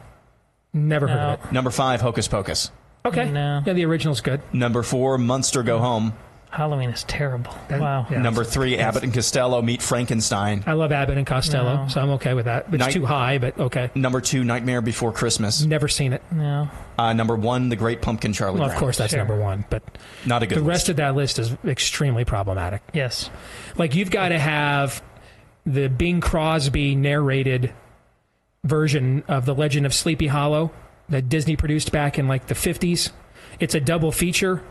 Never heard No. of it. Number 5, Hocus Pocus. Okay. No. Yeah, the original's good. Number 4, Munster Go Home. Halloween is terrible. That- wow. yeah. Number 3, Abbott and Costello Meet Frankenstein. I love Abbott and Costello, No. so I'm okay with that. It's Night- too high, but okay. Number 2, Nightmare Before Christmas. Never seen it. No. Uh, number 1, The Great Pumpkin Charlie Well, of course, that's Sure. number one, but Not a good the rest of that list is extremely problematic. Yes. Like you've got to have the Bing Crosby narrated version of The Legend of Sleepy Hollow that Disney produced back in like the 50s. It's a double feature.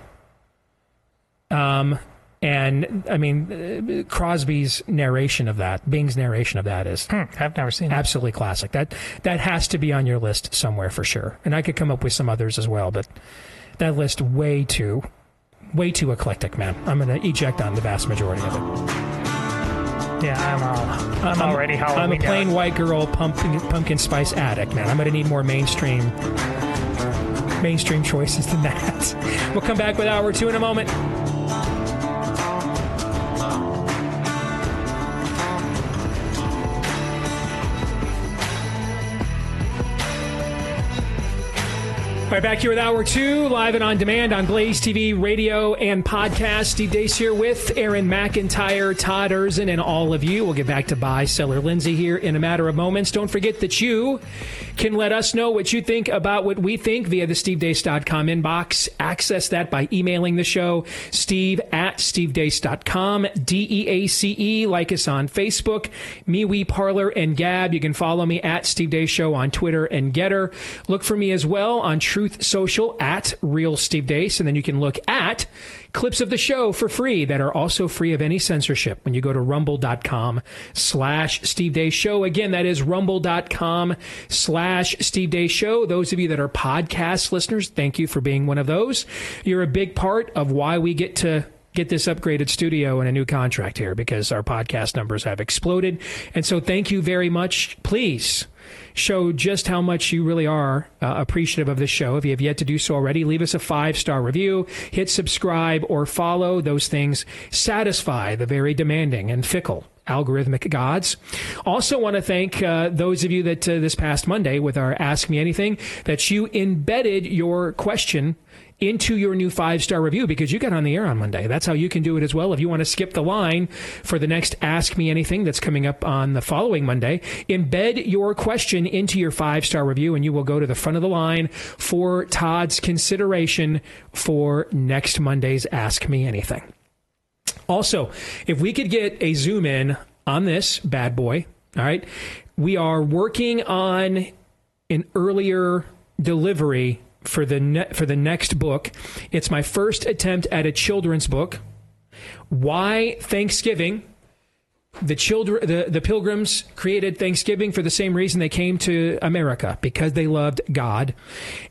Um, and I mean, uh, Crosby's narration of that, Bing's narration of that is Hmm, I've never seen it. absolutely classic. That that has to be on your list somewhere for sure. And I could come up with some others as well, but that list way too, way too eclectic, man. I'm going to eject on the vast majority of it. Yeah, I'm all. I'm, already Halloween. I'm a plain out. white girl pumpkin, pumpkin spice addict, man. I'm going to need more mainstream mainstream choices than that. We'll come back with hour two in a moment. All right, back here with Hour 2, live and on demand on Blaze TV, radio, and podcast. Steve Deace here with Aaron McIntyre, Todd Erzen, and all of you. We'll get back to buy seller Lindsay here in a matter of moments. Don't forget that you can let us know what you think about what we think via the stevedeace.com inbox. Access that by emailing the show, steve at stevedeace.com, D E A C E. Like us on Facebook, MeWe, Parler, and Gab. You can follow me at Steve Deace Show on Twitter and Gettr. Look for me as well on Truth Social at Real Steve Deace, and then you can look at clips of the show for free that are also free of any censorship when you go to rumble.com slash Steve Deace Show. Again, that is rumble.com slash Steve Deace Show. Those of you that are podcast listeners, thank you for being one of those. You're a big part of why we get to get this upgraded studio and a new contract here because our podcast numbers have exploded. And so thank you very much. Please show just how much you really are uh, appreciative of this show. If you have yet to do so already, leave us a five star review, hit subscribe or follow. Those things satisfy the very demanding and fickle algorithmic gods. Also, want to thank uh, those of you that uh, this past Monday with our Ask Me Anything that you embedded your question into your new five star review because you got on the air on Monday. That's how you can do it as well. If you want to skip the line for the next Ask Me Anything that's coming up on the following Monday, embed your question into your five star review and you will go to the front of the line for Todd's consideration for next Monday's Ask Me Anything. Also, if we could get a zoom in on this bad boy, all right, we are working on an earlier delivery for the ne- for the next book. It's my first attempt at a children's book. Why Thanksgiving? The children, the, the pilgrims created Thanksgiving for the same reason they came to America because they loved God.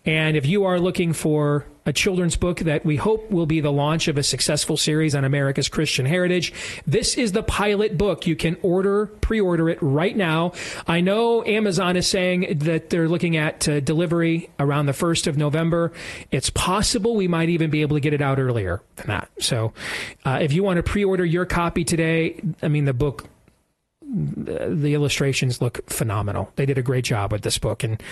And if you are looking for a children's book that we hope will be the launch of a successful series on America's Christian heritage. This is the pilot book. You can order, pre-order it right now. I know Amazon is saying that they're looking at uh, delivery around the 1st of November. It's possible we might even be able to get it out earlier than that. So, uh, if you want to pre-order your copy today, I mean the book the illustrations look phenomenal. They did a great job with this book. And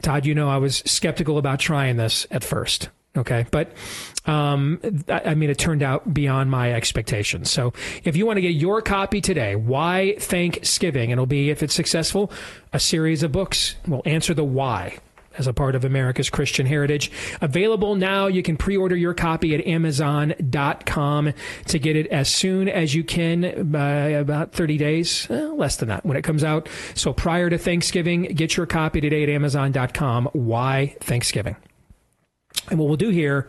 Todd, you know, I was skeptical about trying this at first. Okay. But, um, I mean, it turned out beyond my expectations. So if you want to get your copy today, why Thanksgiving? It'll be, if it's successful, a series of books. will answer the why as a part of America's Christian heritage. Available now. You can pre order your copy at Amazon.com to get it as soon as you can, by about 30 days, eh, less than that when it comes out. So prior to Thanksgiving, get your copy today at Amazon.com. Why Thanksgiving? And what we'll do here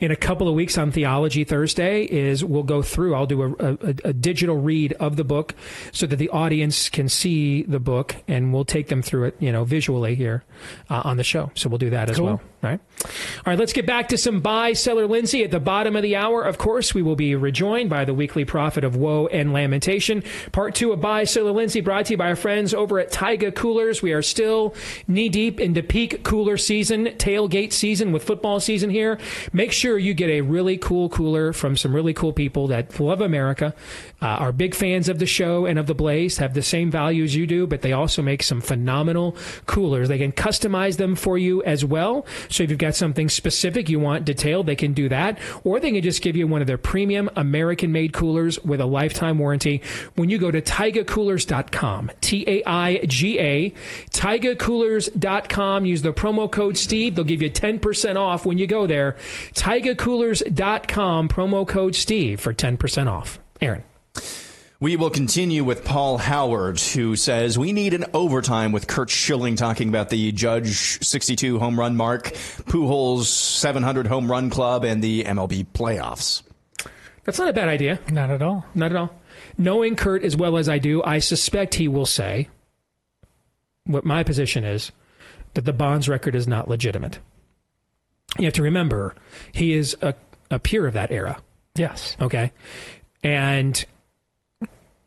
in a couple of weeks on Theology Thursday is we'll go through. I'll do a, a, a, digital read of the book so that the audience can see the book, and we'll take them through it, you know, visually here uh, on the show. So we'll do that as Cool. well. All right. All right. Let's get back to some buy seller Lindsay at the bottom of the hour. Of course, we will be rejoined by the weekly prophet of woe and lamentation. Part two of buy seller Lindsay brought to you by our friends over at Taiga Coolers. We are still knee deep into peak cooler season, tailgate season with football season here. Make sure you get a really cool cooler from some really cool people that love America, uh, are big fans of the show and of the Blaze, have the same values you do, but they also make some phenomenal coolers. They can customize them for you as well. So if you've got something specific you want detailed, they can do that. Or they can just give you one of their premium American made coolers with a lifetime warranty when you go to TaigaCoolers.com. T A I G A. TaigaCoolers.com. Use the promo code Steve. They'll give you 10% off when you go there. TaigaCoolers.com. Promo code Steve for 10% off. Aaron. We will continue with Paul Howard, who says we need an overtime with Curt Schilling talking about the Judge 62 home run mark, Pujols 700 home run club, and the MLB playoffs. That's not a bad idea. Not at all. Not at all. Knowing Curt as well as I do, I suspect he will say what my position is that the Bonds record is not legitimate. You have to remember, he is a, a peer of that era. Yes. Okay. And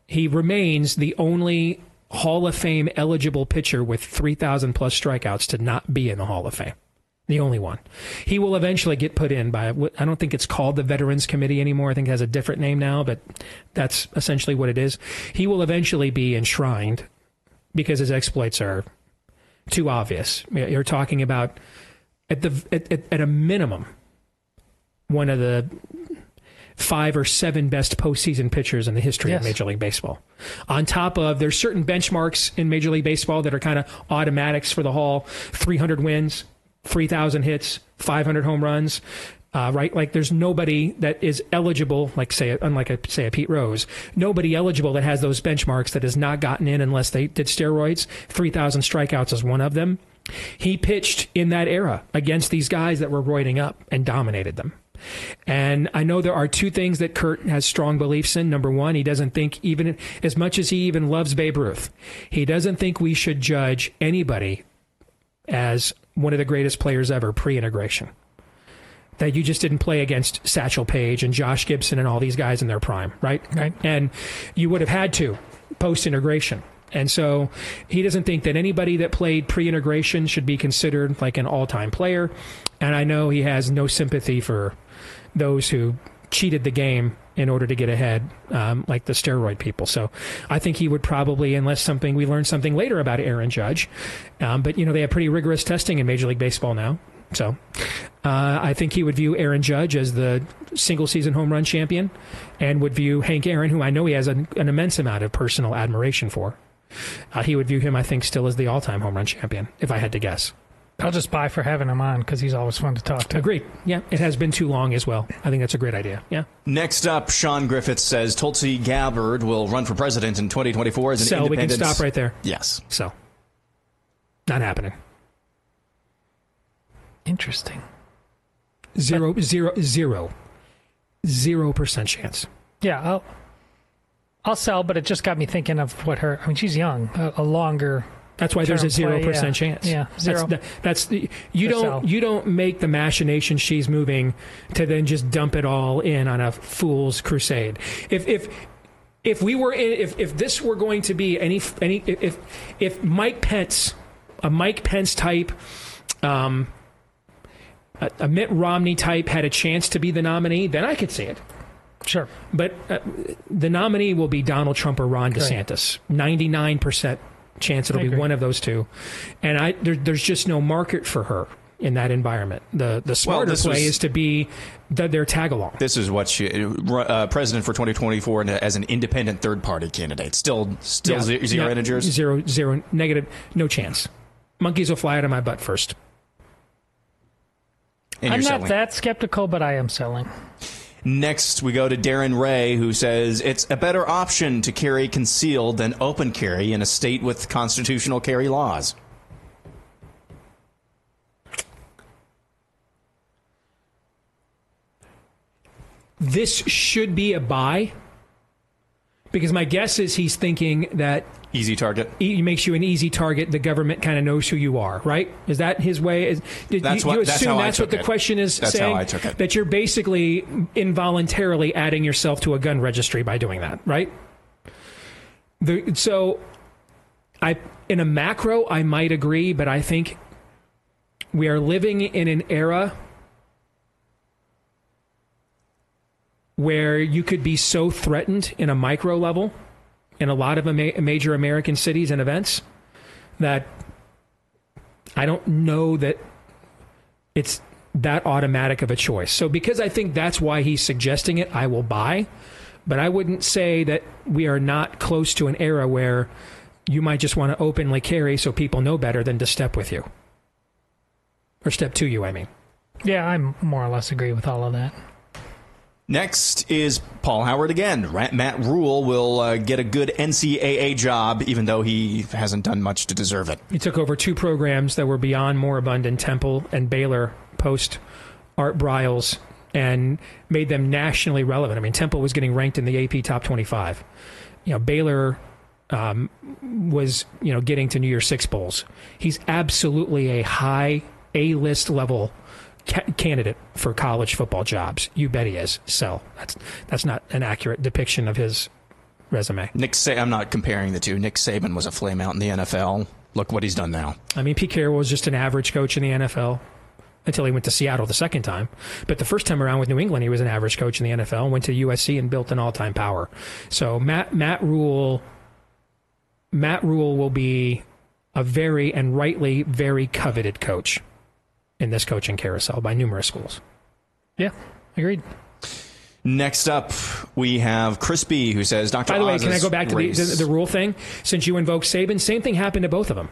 he remains the only Hall of Fame eligible pitcher with 3,000 plus strikeouts to not be in the Hall of Fame. The only one. He will eventually get put in by, I don't think it's called the Veterans Committee anymore. I think it has a different name now, but that's essentially what it is. He will eventually be enshrined because his exploits are too obvious. You're talking about, at, the, at, at, at a minimum, one of the five or seven best postseason pitchers in the history of Major League Baseball. On top of, there's certain benchmarks in Major League Baseball that are kind of automatics for the Hall 300 wins, 3,000 hits, 500 home runs. Uh, right, like there's nobody that is eligible, like say, unlike a, say a Pete Rose, nobody eligible that has those benchmarks that has not gotten in unless they did steroids. Three thousand strikeouts is one of them. He pitched in that era against these guys that were roiding up and dominated them. And I know there are two things that Curt has strong beliefs in. Number one, he doesn't think, even as much as he even loves Babe Ruth, he doesn't think we should judge anybody as one of the greatest players ever pre integration. That you just didn't play against Satchel Paige and Josh Gibson and all these guys in their prime, right? Right. And you would have had to post integration. And so he doesn't think that anybody that played pre integration should be considered like an all time player. And I know he has no sympathy for those who cheated the game in order to get ahead, um, like the steroid people. So I think he would probably, unless something we learn something later about Aaron Judge, um, but you know they have pretty rigorous testing in Major League Baseball now. So uh, I think he would view Aaron Judge as the single season home run champion, and would view Hank Aaron, who I know he has an, an immense amount of personal admiration for. Uh, he would view him, I think, still as the all time home run champion, if I had to guess. I'll just buy for having him on because he's always fun to talk to. Agreed. Yeah, it has been too long as well. I think that's a great idea. Yeah. Next up, Sean Griffiths says Tulsi Gabbard will run for president in 2024 as an So we can stop right there. Yes. So, not happening. Interesting. Zero, zero, zero, zero percent chance. Yeah, I'll I'll sell, but it just got me thinking of what her. I mean, she's young, a, a longer That's why there's a zero percent yeah. chance. Yeah, zero. That's, the- that's the, you To don't sell. you don't make the machination she's moving to then just dump it all in on a fool's crusade. If if if we were in, if if this were going to be any any if if Mike Pence, a Mike Pence type. Um, a, a Mitt Romney type had a chance to be the nominee, then I could see it. Sure. But uh, the nominee will be Donald Trump or Ron. DeSantis. 99% chance it'll I be agree. one of those two. And I there, there's just no market for her in that environment. The the smarter this play was- is to be the, their tag along. This is what she, uh, president for 2024 and as an independent third party candidate. Still, still Yeah, zero yeah, integers. Zero, zero, negative, no chance. Monkeys will fly out of my butt first. And I'm not selling. that skeptical, but I am selling. Next, we go to Darren Ray, who says it's a better option to carry concealed than open carry in a state with constitutional carry laws. This should be a buy because my guess is he's thinking that Easy target. he makes you an easy target. The government kind of knows who you are, right? Is that his way? Is, did That's you, what- you that's assume how I that's what the it. question is That's how saying? I took it. That you're basically involuntarily adding yourself to a gun registry by doing that, right? The, so, I in a macro, I might agree, but I think we are living in an era where you could be so threatened in a micro level in a lot of ama- major American cities and events that I don't know that it's that automatic of a choice. So because I think that's why he's suggesting it, I will buy. But I wouldn't say that we are not close to an era where you might just want to openly carry so people know better than to step with you. Or step to you, I mean. Yeah, I more or less agree with all of that. Next is Paul Howard again. Matt Rhule will uh, get a good NCAA job, even though he hasn't done much to deserve it. He took over two programs that were beyond moribund in Temple and Baylor post Art Briles and made them nationally relevant. I mean, Temple was getting ranked in the AP top 25. You know, Baylor um, was, you know, getting to New Year's Six Bowls. He's absolutely a high A list level ca- candidate for college football jobs. You bet he is. So that's, that's not an accurate depiction of his resume. Nick, Sa- I'm not comparing the two. Nick Saban was a flame out in the NFL. Look what he's done now. I mean, Pete Carroll was just an average coach in the NFL until he went to Seattle the second time. But the first time around with New England, he was an average coach in the NFL. Went to USC and built an all-time power. So Matt Matt Rhule, Matt Rhule will be a very and rightly very coveted coach in this coaching carousel by numerous schools. Yeah, agreed. Next up, we have Chris B, who says Dr. By the way, can I go back to the, the, the Rhule thing? Since you invoked Saban, same thing happened to both of them.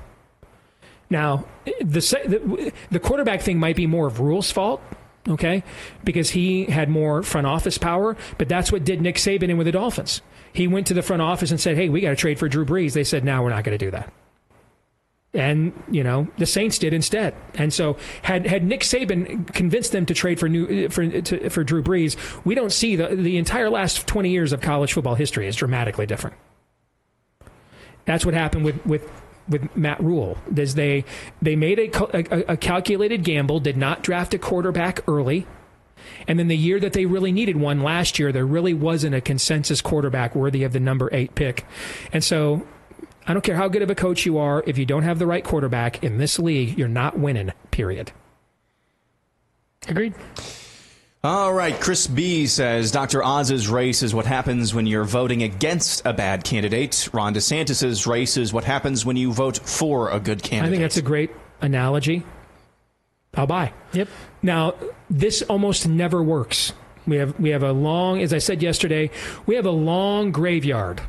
Now, the, the the quarterback thing might be more of Rhule's fault, okay, because he had more front office power. But that's what did Nick Saban in with the Dolphins. He went to the front office and said, "Hey, we got to trade for Drew Brees." They said, "No, we're not going to do that." And you know the Saints did instead. And so had had Nick Saban convinced them to trade for new for to, for Drew Brees, we don't see the the entire last twenty years of college football history is dramatically different. That's what happened with with with Matt Rhule. Is they they made a, a a calculated gamble, did not draft a quarterback early. And then the year that they really needed one last year, there really wasn't a consensus quarterback worthy of the number eight pick. And so I don't care how good of a coach you are, if you don't have the right quarterback in this league, you're not winning, period. Agreed. All right, Chris B says Dr. Oz's race is what happens when you're voting against a bad candidate. Ron DeSantis's race is what happens when you vote for a good candidate. I think that's a great analogy. I'll buy. Yep. Now, this almost never works. We have we have a long, as I said yesterday, we have a long graveyard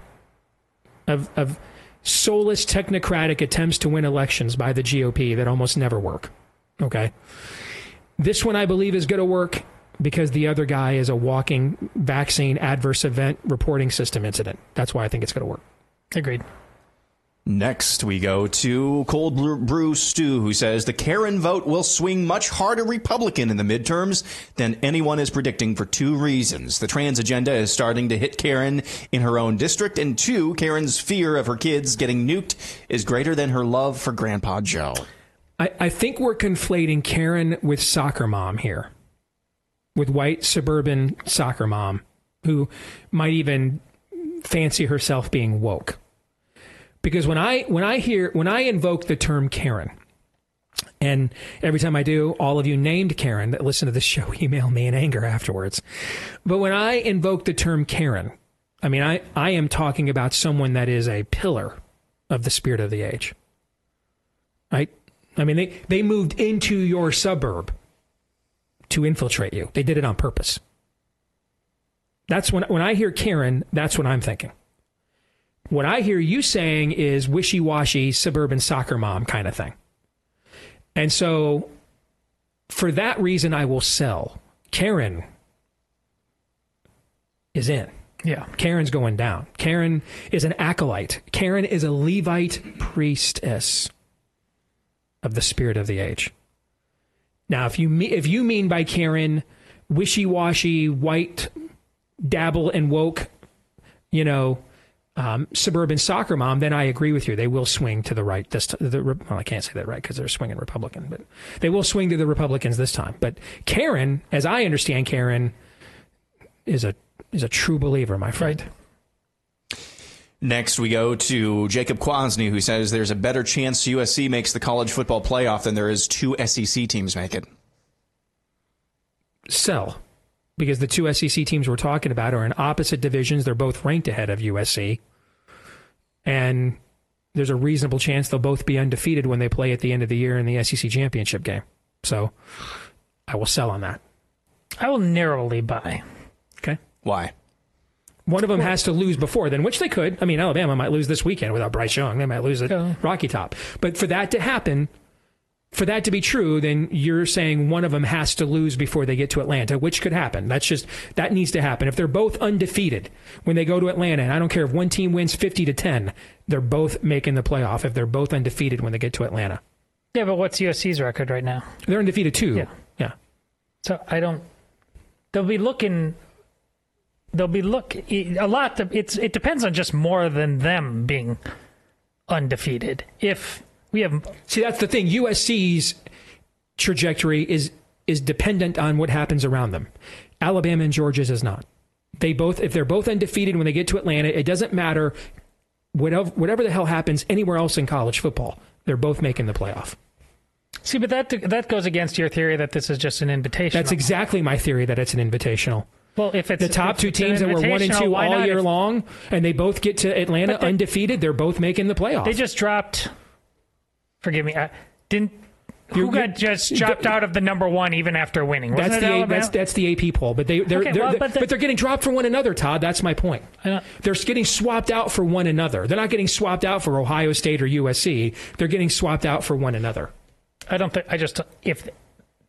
of of soulless technocratic attempts to win elections by the GOP that almost never work. Okay. This one I believe is going to work because the other guy is a walking vaccine adverse event reporting system incident. That's why I think it's going to work. Agreed. Next, we go to Cold Brew Stew, who says the Karen vote will swing much harder Republican in the midterms than anyone is predicting for two reasons. The trans agenda is starting to hit Karen in her own district, and two, Karen's fear of her kids getting nuked is greater than her love for Grandpa Joe. I, I think we're conflating Karen with soccer mom here, with white suburban soccer mom who might even fancy herself being woke because when I when I hear when I invoke the term Karen, and every time I do, all of you named Karen that listen to the show email me in anger afterwards. But when I invoke the term Karen, I mean I, I am talking about someone that is a pillar of the spirit of the age. Right? I mean they, they moved into your suburb to infiltrate you. They did it on purpose. That's when when I hear Karen, that's what I'm thinking. What I hear you saying is wishy washy suburban soccer mom kind of thing. And so for that reason, I will sell. Karen is in. Yeah. Karen's going down. Karen is an acolyte. Karen is a Levite priestess of the spirit of the age. Now, if you if you mean by Karen wishy washy, white, dabble and woke, you know, um, suburban soccer mom, then I agree with you. They will swing to the right this time. Well, I can't say that right because they're swinging Republican, but they will swing to the Republicans this time. But Karen, as I understand Karen, is a is a true believer, my friend. Right. Next, we go to Jacob Kwasny, who says there's a better chance USC makes the college football playoff than there is two SEC teams make it. Sell because the two SEC teams we're talking about are in opposite divisions. They're both ranked ahead of USC. And there's a reasonable chance they'll both be undefeated when they play at the end of the year in the SEC championship game. So I will sell on that. I will narrowly buy. Okay. Why? One of them has to lose before then, which they could. I mean, Alabama might lose this weekend without Bryce Young. They might lose at yeah. Rocky Top. But for that to happen, for that to be true, then you're saying one of them has to lose before they get to Atlanta, which could happen. That's just that needs to happen. If they're both undefeated when they go to Atlanta, and I don't care if one team wins 50 to 10, they're both making the playoff if they're both undefeated when they get to Atlanta. Yeah, but what's USC's record right now? They're undefeated too. Yeah. Yeah. So I don't they'll be looking they'll be look a lot it's it depends on just more than them being undefeated. If we have see that's the thing. USC's trajectory is is dependent on what happens around them. Alabama and Georgia's is not. They both if they're both undefeated when they get to Atlanta, it doesn't matter whatever whatever the hell happens anywhere else in college football. They're both making the playoff. See, but that that goes against your theory that this is just an invitation. That's exactly my theory that it's an invitational. Well, if it's the top two teams that were one and two all year if, long, and they both get to Atlanta they, undefeated, they're both making the playoff. They just dropped forgive me. I didn't. Who got just dropped out of the number one even after winning? Wasn't that's the that's, that's the AP poll, but they they're, okay, they're, well, they're but, but, they're getting dropped for one another. Todd, that's my point. They're getting swapped out for one another. They're not getting swapped out for Ohio State or USC. They're getting swapped out for one another. I don't think. I just if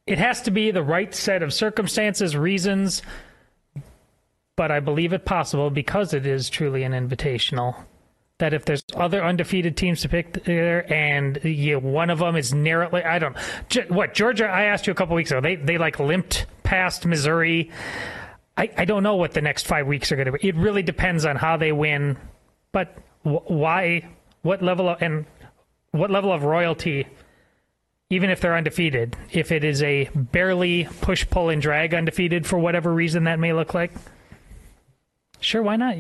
it has to be the right set of circumstances, reasons, but I believe it possible because it is truly an invitational that if there's other undefeated teams to pick there and you, one of them is narrowly I don't what Georgia I asked you a couple weeks ago they they like limped past Missouri. I, I don't know what the next five weeks are going to be. It really depends on how they win but why what level of and what level of royalty even if they're undefeated if it is a barely push pull and drag undefeated for whatever reason that may look like? Sure why not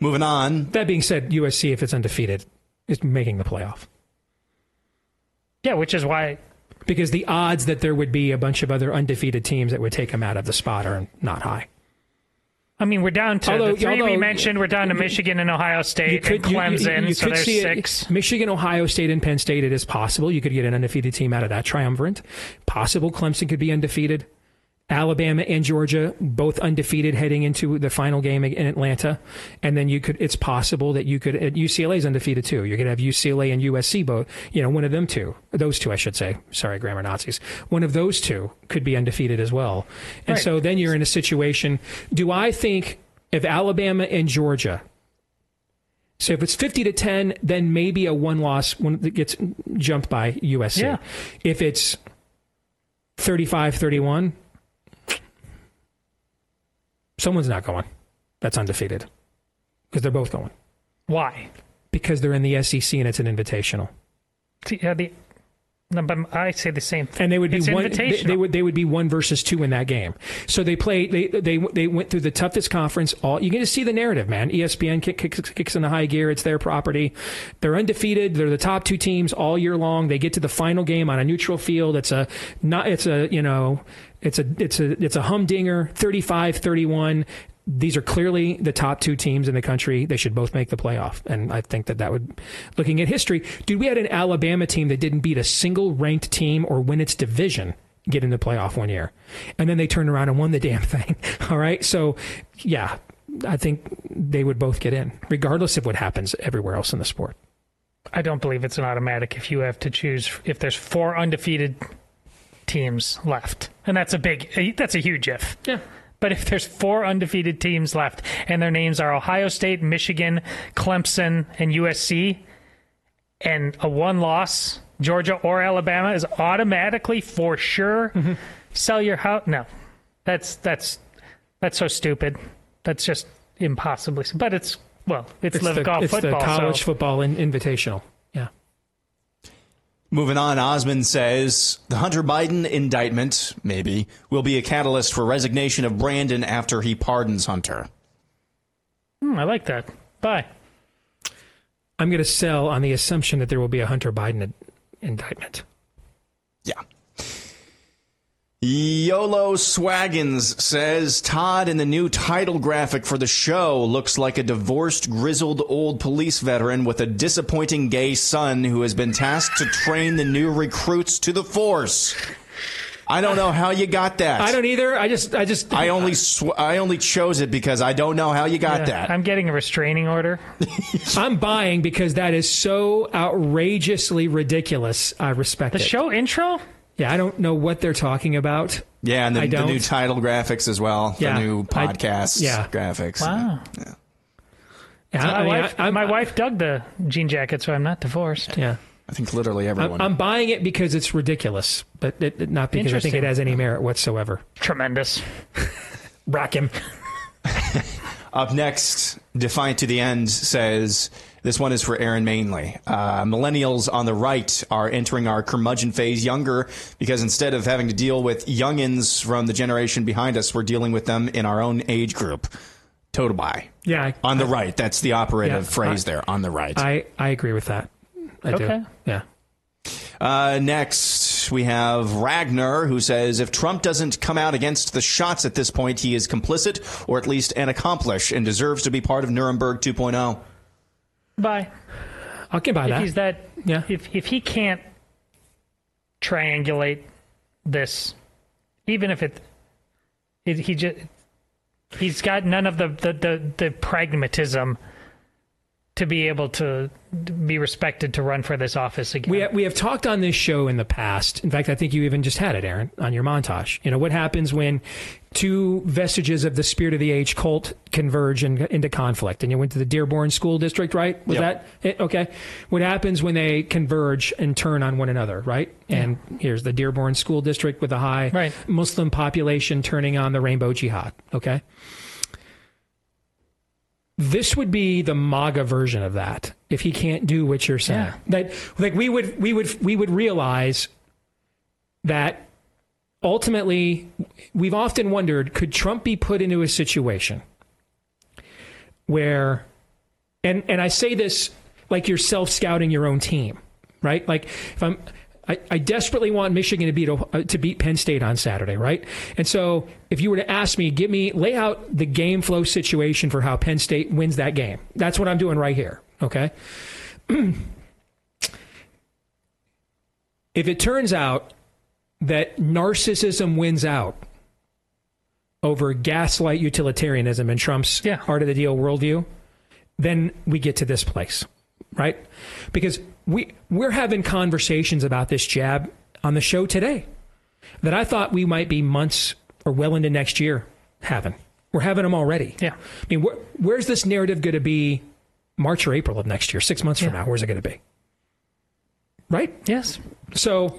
Moving on. That being said, USC, if it's undefeated, is making the playoff. Yeah, which is why. Because the odds that there would be a bunch of other undefeated teams that would take them out of the spot are not high. I mean, we're down to although, the three although, we mentioned. We're down to Michigan and Ohio State could, and Clemson. You, you, you so there's six. It, Michigan, Ohio State, and Penn State. It is possible you could get an undefeated team out of that triumvirate. Possible Clemson could be undefeated. Alabama and Georgia both undefeated heading into the final game in Atlanta, and then you could. It's possible that you could. Uh, UCLA is undefeated too. You're going to have UCLA and USC both. You know, one of them two, those two, I should say. Sorry, grammar Nazis. One of those two could be undefeated as well, and right. so then you're in a situation. Do I think if Alabama and Georgia So if it's 50 to 10, then maybe a one loss one that gets jumped by USC. Yeah. If it's 35 31, someone's not going. That's undefeated. Because they're both going. Why? Because they're in the SEC and it's an invitational. See, Yeah, the, no, but I say the same thing. and they would be It's one. They, they would they would be one versus two in that game. So they played. They they they went through the toughest conference. All you can just see the narrative, man. ESPN kick, kicks kicks in the high gear. It's their property. They're undefeated. They're the top two teams all year long. They get to the final game on a neutral field. It's a not. It's a you know. It's a it's a it's a humdinger. 35-31 these are clearly the top two teams in the country. They should both make the playoff. And I think that that would, looking at history, dude, we had an Alabama team that didn't beat a single ranked team or win its division get in the playoff one year. And then they turned around and won the damn thing. All right. So, yeah, I think they would both get in, regardless of what happens everywhere else in the sport. I don't believe it's an automatic if you have to choose if there's four undefeated teams left. And that's a big that's a huge if. Yeah. But if there's four undefeated teams left and their names are Ohio State, Michigan, Clemson, and USC, and a one loss, Georgia or Alabama is automatically for sure Mm-hmm. sell your house. No. That's that's that's so stupid. That's just impossibly but it's well, it's, live the, golf it's football. the college so. football in, invitational. Yeah. Moving on, Osmond says the Hunter Biden indictment, maybe, will be a catalyst for resignation of Brandon after he pardons Hunter. Hmm, I like that. Bye. I'm going to sell on the assumption that there will be a Hunter Biden indictment. Yeah. YOLO Swaggins says Todd in the new title graphic for the show looks like a divorced, grizzled old police veteran with a disappointing gay son who has been tasked to train the new recruits to the force. I don't know how you got that. I don't either. I just, I just, I only sw- I only chose it because I don't know how you got Yeah, that. I'm getting a restraining order. I'm buying because that is so outrageously ridiculous. I respect The it. show intro? Yeah, I don't know what they're talking about. yeah, and the, the new title graphics as well. Yeah, the new I- podcast yeah. graphics. Wow. Yeah, my I mean, wife, I, am my wife dug the jean jacket, so I'm not divorced. Yeah. I think literally everyone. I'm, I'm buying it because it's ridiculous, but it, it- not because I think it has any merit whatsoever. Tremendous. Rack him. Up next, Defiant to the End says this one is for Aaron mainly. Uh, millennials on the right are entering our curmudgeon phase younger because instead of having to deal with youngins from the generation behind us, we're dealing with them in our own age group. Totabai. Yeah, I, On the right. That's the operative Yeah, phrase I- there. On the right. I, I agree with that. I Okay. do. Yeah. Uh, next, we have Ragnar, who says if Trump doesn't come out against the shots at this point, he is complicit or at least an accomplice and deserves to be part of Nuremberg oh. 2.0. Bye. I can buy If that. he's that, Yeah. if if he can't triangulate this, even if it, it he just he's got none of the the, the, the pragmatism to be able to be respected to run for this office again. We have, we have talked on this show in the past. In fact, I think you even just had it, Aaron, on your montage. You know, what happens when two vestiges of the spirit of the age cult converge in, into conflict? And you went to the Dearborn School District, right? Was Yep. that it? Okay. What happens when they converge and turn on one another, right? And here's the Dearborn School District with a high Right. Muslim population turning on the rainbow jihad, okay? This would be the MAGA version of that if he can't do what you're saying. Yeah. That like we would we would we would realize that ultimately we've often wondered could Trump be put into a situation where and and I say this like you're self scouting your own team, right? Like if I'm I, I desperately want Michigan to beat uh, to beat Penn State on Saturday, right? And so, if you were to ask me, give me lay out the game flow situation for how Penn State wins that game. That's what I'm doing right here. Okay. if it turns out that narcissism wins out over gaslight utilitarianism and Trump's Yeah. art of the deal worldview, then we get to this place, right? Because we we're having conversations about this jab on the show today that I thought we might be months or well into next year having. We're having them already. Yeah. I mean, where, where's this narrative going to be March or April of next year, six months from now. Where's it going to be? Right? Yes. So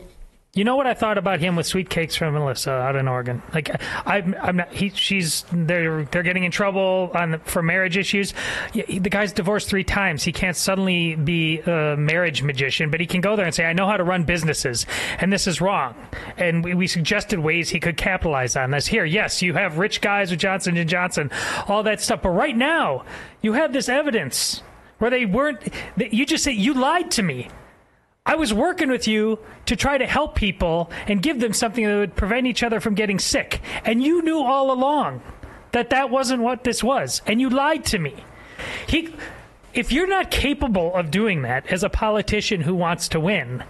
You know what I thought about him with sweet cakes from Melissa out in Oregon. Like I'm, I'm not. He, she's they're they're getting in trouble on the, for marriage issues. The guy's divorced three times. He can't suddenly be a marriage magician, but he can go there and say, "I know how to run businesses, and this is wrong." And we, we suggested ways he could capitalize on this. Here, yes, you have rich guys with Johnson and Johnson, all that stuff, but right now you have this evidence where they weren't. You just say you lied to me. I was working with you to try to help people and give them something that would prevent each other from getting sick. And you knew all along that that wasn't what this was. And you lied to me. He, if you're not capable of doing that as a politician who wants to win,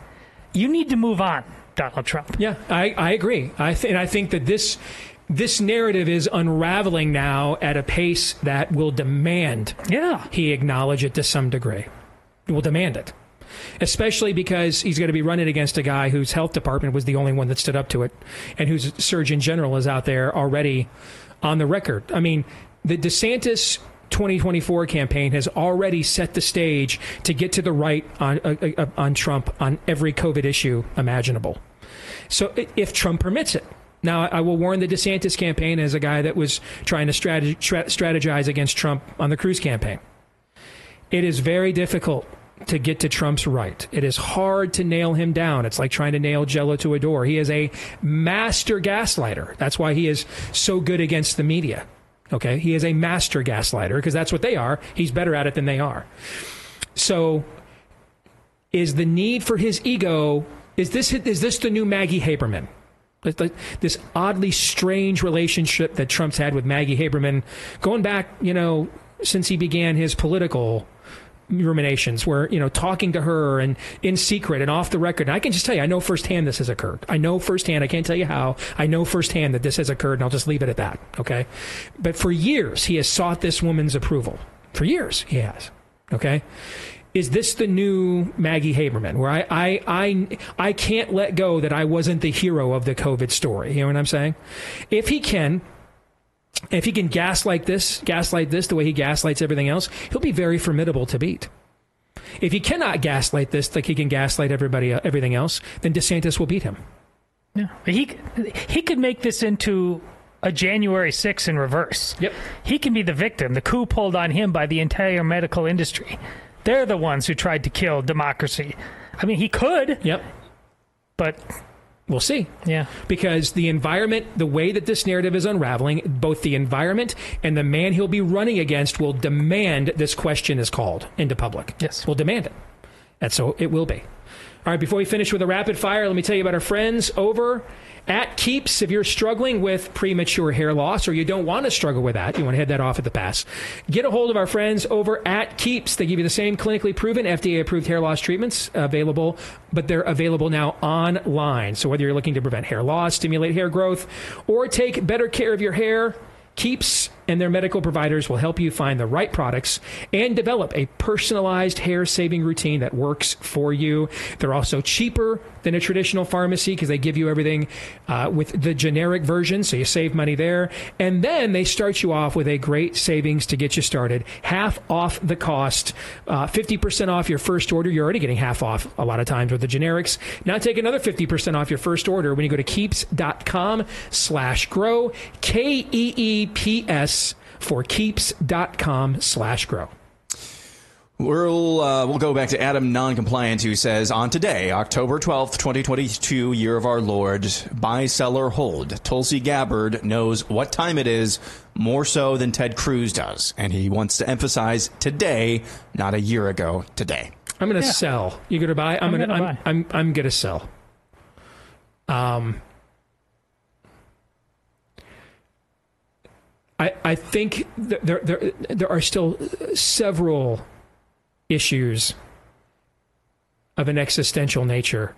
you need to move on, Donald Trump. Yeah, I, I agree. I th- and I think that this this narrative is unraveling now at a pace that will demand yeah. he acknowledge it to some degree. Will demand it. Especially because he's going to be running against a guy whose health department was the only one that stood up to it, and whose Surgeon General is out there already on the record. I mean, the DeSantis 2024 campaign has already set the stage to get to the right on uh, uh, on Trump on every COVID issue imaginable. So if Trump permits it. Now, I will warn the DeSantis campaign as a guy that was trying to strategize against Trump on the Cruz campaign. It is very difficult to get to Trump's right. It is hard to nail him down. It's like trying to nail Jello to a door. He is a master gaslighter. That's why he is so good against the media. Okay? He is a master gaslighter because that's what they are. He's better at it than they are. So is the need for his ego is this is this the new Maggie Haberman? This- oddly strange relationship that Trump's had with Maggie Haberman, going back, you know, since he began his political ruminations, where you know, talking to her and in secret and off the record. And I can just tell you, I know firsthand this has occurred. I know firsthand. I can't tell you how. I know firsthand that this has occurred, and I'll just leave it at that. Okay, but for years he has sought this woman's approval. For years he has. Okay is this the new Maggie Haberman, where I, I, I, I can't let go that I wasn't the hero of the COVID story? You know what I'm saying? If he can, if he can gaslight this, gaslight this the way he gaslights everything else, he'll be very formidable to beat. If he cannot gaslight this like he can gaslight everybody, uh, everything else, then DeSantis will beat him. Yeah. He he could make this into a January 6 in reverse. Yep. He can be the victim. The coup pulled on him by the entire medical industry. They're the ones who tried to kill democracy. I mean, he could. Yep. But We'll see. yeah. because the environment, the way that this narrative is unraveling, both the environment and the man he'll be running against will demand this question is called into public. Yes. Will demand it. And so it will be. All right, before we finish with a rapid fire, let me tell you about our friends over at Keeps. If you're struggling with premature hair loss or you don't want to struggle with that, you want to head that off at the pass, get a hold of our friends over at Keeps. They give you the same clinically proven, FDA approved hair loss treatments available, but they're available now online. So whether you're looking to prevent hair loss, stimulate hair growth, or take better care of your hair, Keeps and their medical providers will help you find the right products and develop a personalized hair saving routine that works for you. They're also cheaper than a traditional pharmacy because they give you everything uh, with the generic version, so you save money there. And then they start you off with a great savings to get you started, half off the cost, uh, 50% off your first order. You're already getting half off a lot of times with the generics. Now take another 50% off your first order when you go to keeps.com slash grow, K E E P S for keeps.com slash grow. We'll uh, we'll go back to Adam Noncompliant, who says on today, October twelfth, twenty twenty two, year of our Lord, buy, sell, or hold. Tulsi Gabbard knows what time it is more so than Ted Cruz does, and he wants to emphasize today, not a year ago. Today. I'm going to sell. You going to buy? I'm, I'm going to. gonna I'm, buy. I'm. I'm going to sell. Um. I I think th- there there there are still several issues of an existential nature.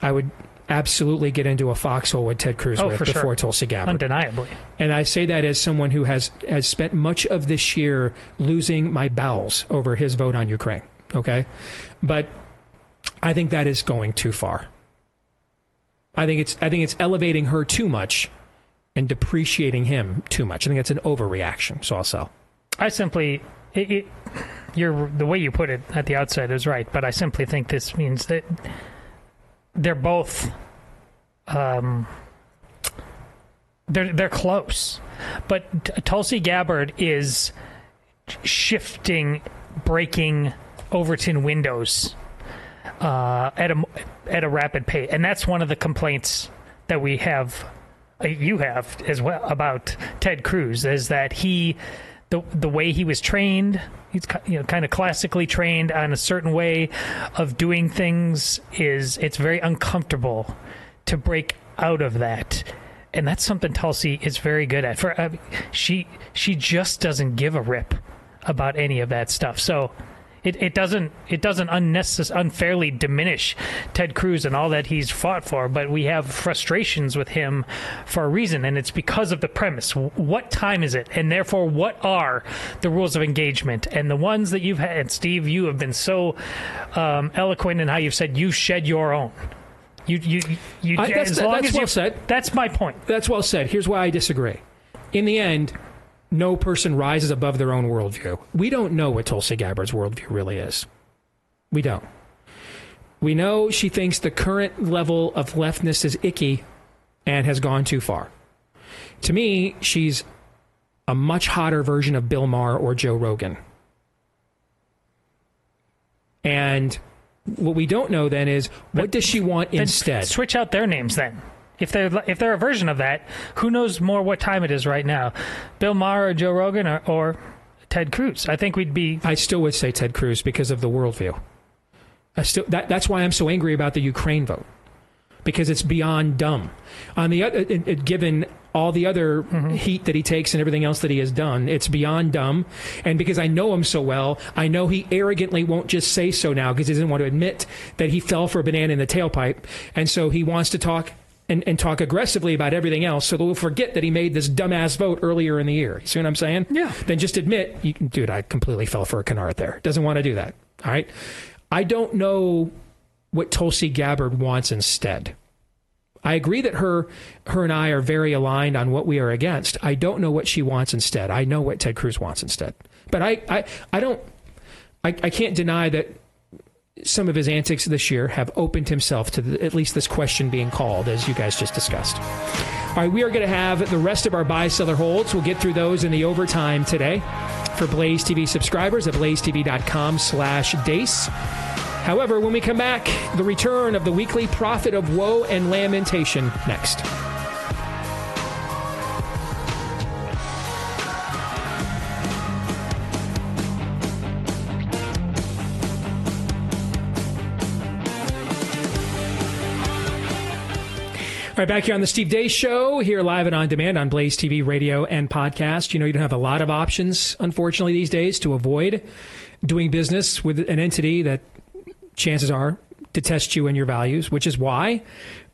I would absolutely get into a foxhole with Ted Cruz Oh, with for before sure. Tulsi Gabbard. Undeniably. And I say that as someone who has has spent much of this year losing my bowels over his vote on Ukraine. Okay, but I think that is going too far. I think it's I think it's elevating her too much and depreciating him too much. I think that's an overreaction. So I'll sell. I simply, it, it, you're the way you put it at the outset is right, but I simply think this means that they're both um, they're they're close, but Tulsi Gabbard is shifting, breaking Overton windows uh, at a at a rapid pace, and that's one of the complaints that we have, you have as well about Ted Cruz, is that he, the the way he was trained, he's you know kind of classically trained on a certain way of doing things is it's very uncomfortable to break out of that. And that's something Tulsi is very good at. For uh, she, she just doesn't give a rip about any of that stuff. So it, it doesn't it doesn't unnecess- unfairly diminish Ted Cruz and all that he's fought for, but we have frustrations with him for a reason, and it's because of the premise. What time is it, and therefore what are the rules of engagement? And the ones that you've had, and Steve, you have been so um, eloquent in how you've said you shed your own. You you you. I- that's- as long that's as well you said. That's my point. That's well said. Here's why I disagree. In the end, no person rises above their own worldview. We don't know what Tulsi Gabbard's worldview really is. We don't. We know she thinks the current level of leftness is icky and has gone too far. To me, she's a much hotter version of Bill Maher or Joe Rogan. And what we don't know then is what does she want instead? switch out their names then. If they're if they're a version of that, who knows more what time it is right now? Bill Maher or Joe Rogan or, or Ted Cruz? I think we'd be. I still would say Ted Cruz because of the worldview. I still that, that's why I'm so angry about the Ukraine vote because it's beyond dumb. On the other, it, it, given all the other mm-hmm. heat that he takes and everything else that he has done, it's beyond dumb. And because I know him so well, I know he arrogantly won't just say so now because he doesn't want to admit that he fell for a banana in the tailpipe, and so he wants to talk. And, and talk aggressively about everything else, so that we'll forget that he made this dumbass vote earlier in the year. You see what I'm saying? Yeah. Then just admit, you dude, I completely fell for a canard there. Doesn't want to do that. All right. I don't know what Tulsi Gabbard wants instead. I agree that her her and I are very aligned on what we are against. I don't know what she wants instead. I know what Ted Cruz wants instead. But I I, I don't I, I can't deny that some of his antics this year have opened himself to the, at least this question being called, as you guys just discussed. All right, we are going to have the rest of our buy seller holds. We'll get through those in the overtime today for Blaze TV subscribers at blazetv.com slash deace. However, when we come back, the return of the weekly prophet of woe and lamentation next. All right, back here on the Steve Deace Show, here live and on demand on Blaze TV, radio, and podcast. You know, you don't have a lot of options, unfortunately, these days to avoid doing business with an entity that chances are detests you and your values, which is why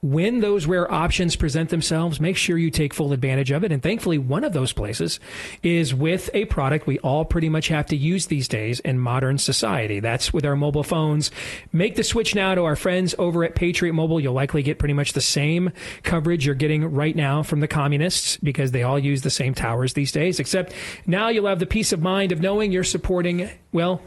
when those rare options present themselves, make sure you take full advantage of it. And thankfully, one of those places is with a product we all pretty much have to use these days in modern society. That's with our mobile phones. Make the switch now to our friends over at Patriot Mobile. You'll likely get pretty much the same coverage you're getting right now from the communists because they all use the same towers these days, except now you'll have the peace of mind of knowing you're supporting, well,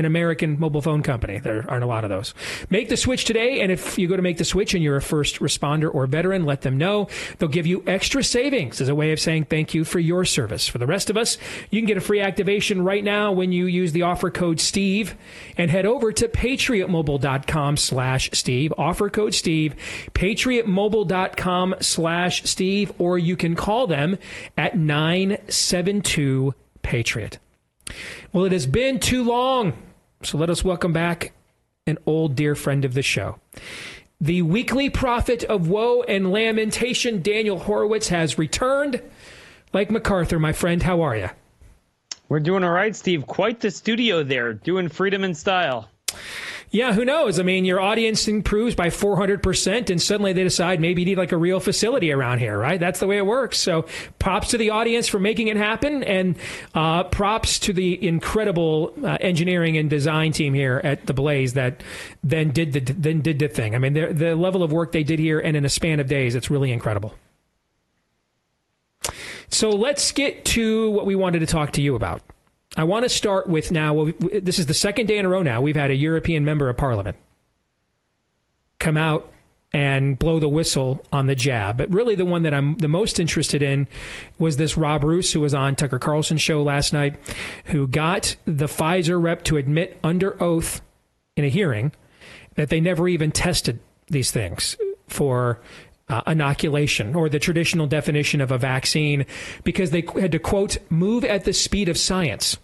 an American mobile phone company. There aren't a lot of those. Make the switch today, and if you go to make the switch and you're a first responder or veteran, let them know. They'll give you extra savings as a way of saying thank you for your service. For the rest of us, you can get a free activation right now when you use the offer code STEVE and head over to patriotmobile.com slash Steve. Offer code Steve, patriotmobile.com slash Steve, or you can call them at 972 Patriot. Well, it has been too long. So let us welcome back an old dear friend of the show. The weekly prophet of woe and lamentation, Daniel Horowitz, has returned. Like MacArthur, my friend, how are you? We're doing all right, Steve. Quite the studio there, doing freedom and style. Yeah, who knows? I mean, your audience improves by 400%, and suddenly they decide maybe you need like a real facility around here, right? That's the way it works. So props to the audience for making it happen, and uh, props to the incredible uh, engineering and design team here at the Blaze that then did the then did the thing. I mean, the the level of work they did here, and in a span of days, it's really incredible. So let's get to what we wanted to talk to you about. I want to start with now. This is the second day in a row now we've had a European member of parliament come out and blow the whistle on the jab. But really, the one that I'm the most interested in was this Rob Roos, who was on Tucker Carlson's show last night, who got the Pfizer rep to admit under oath in a hearing that they never even tested these things for uh, inoculation or the traditional definition of a vaccine because they had to quote move at the speed of science.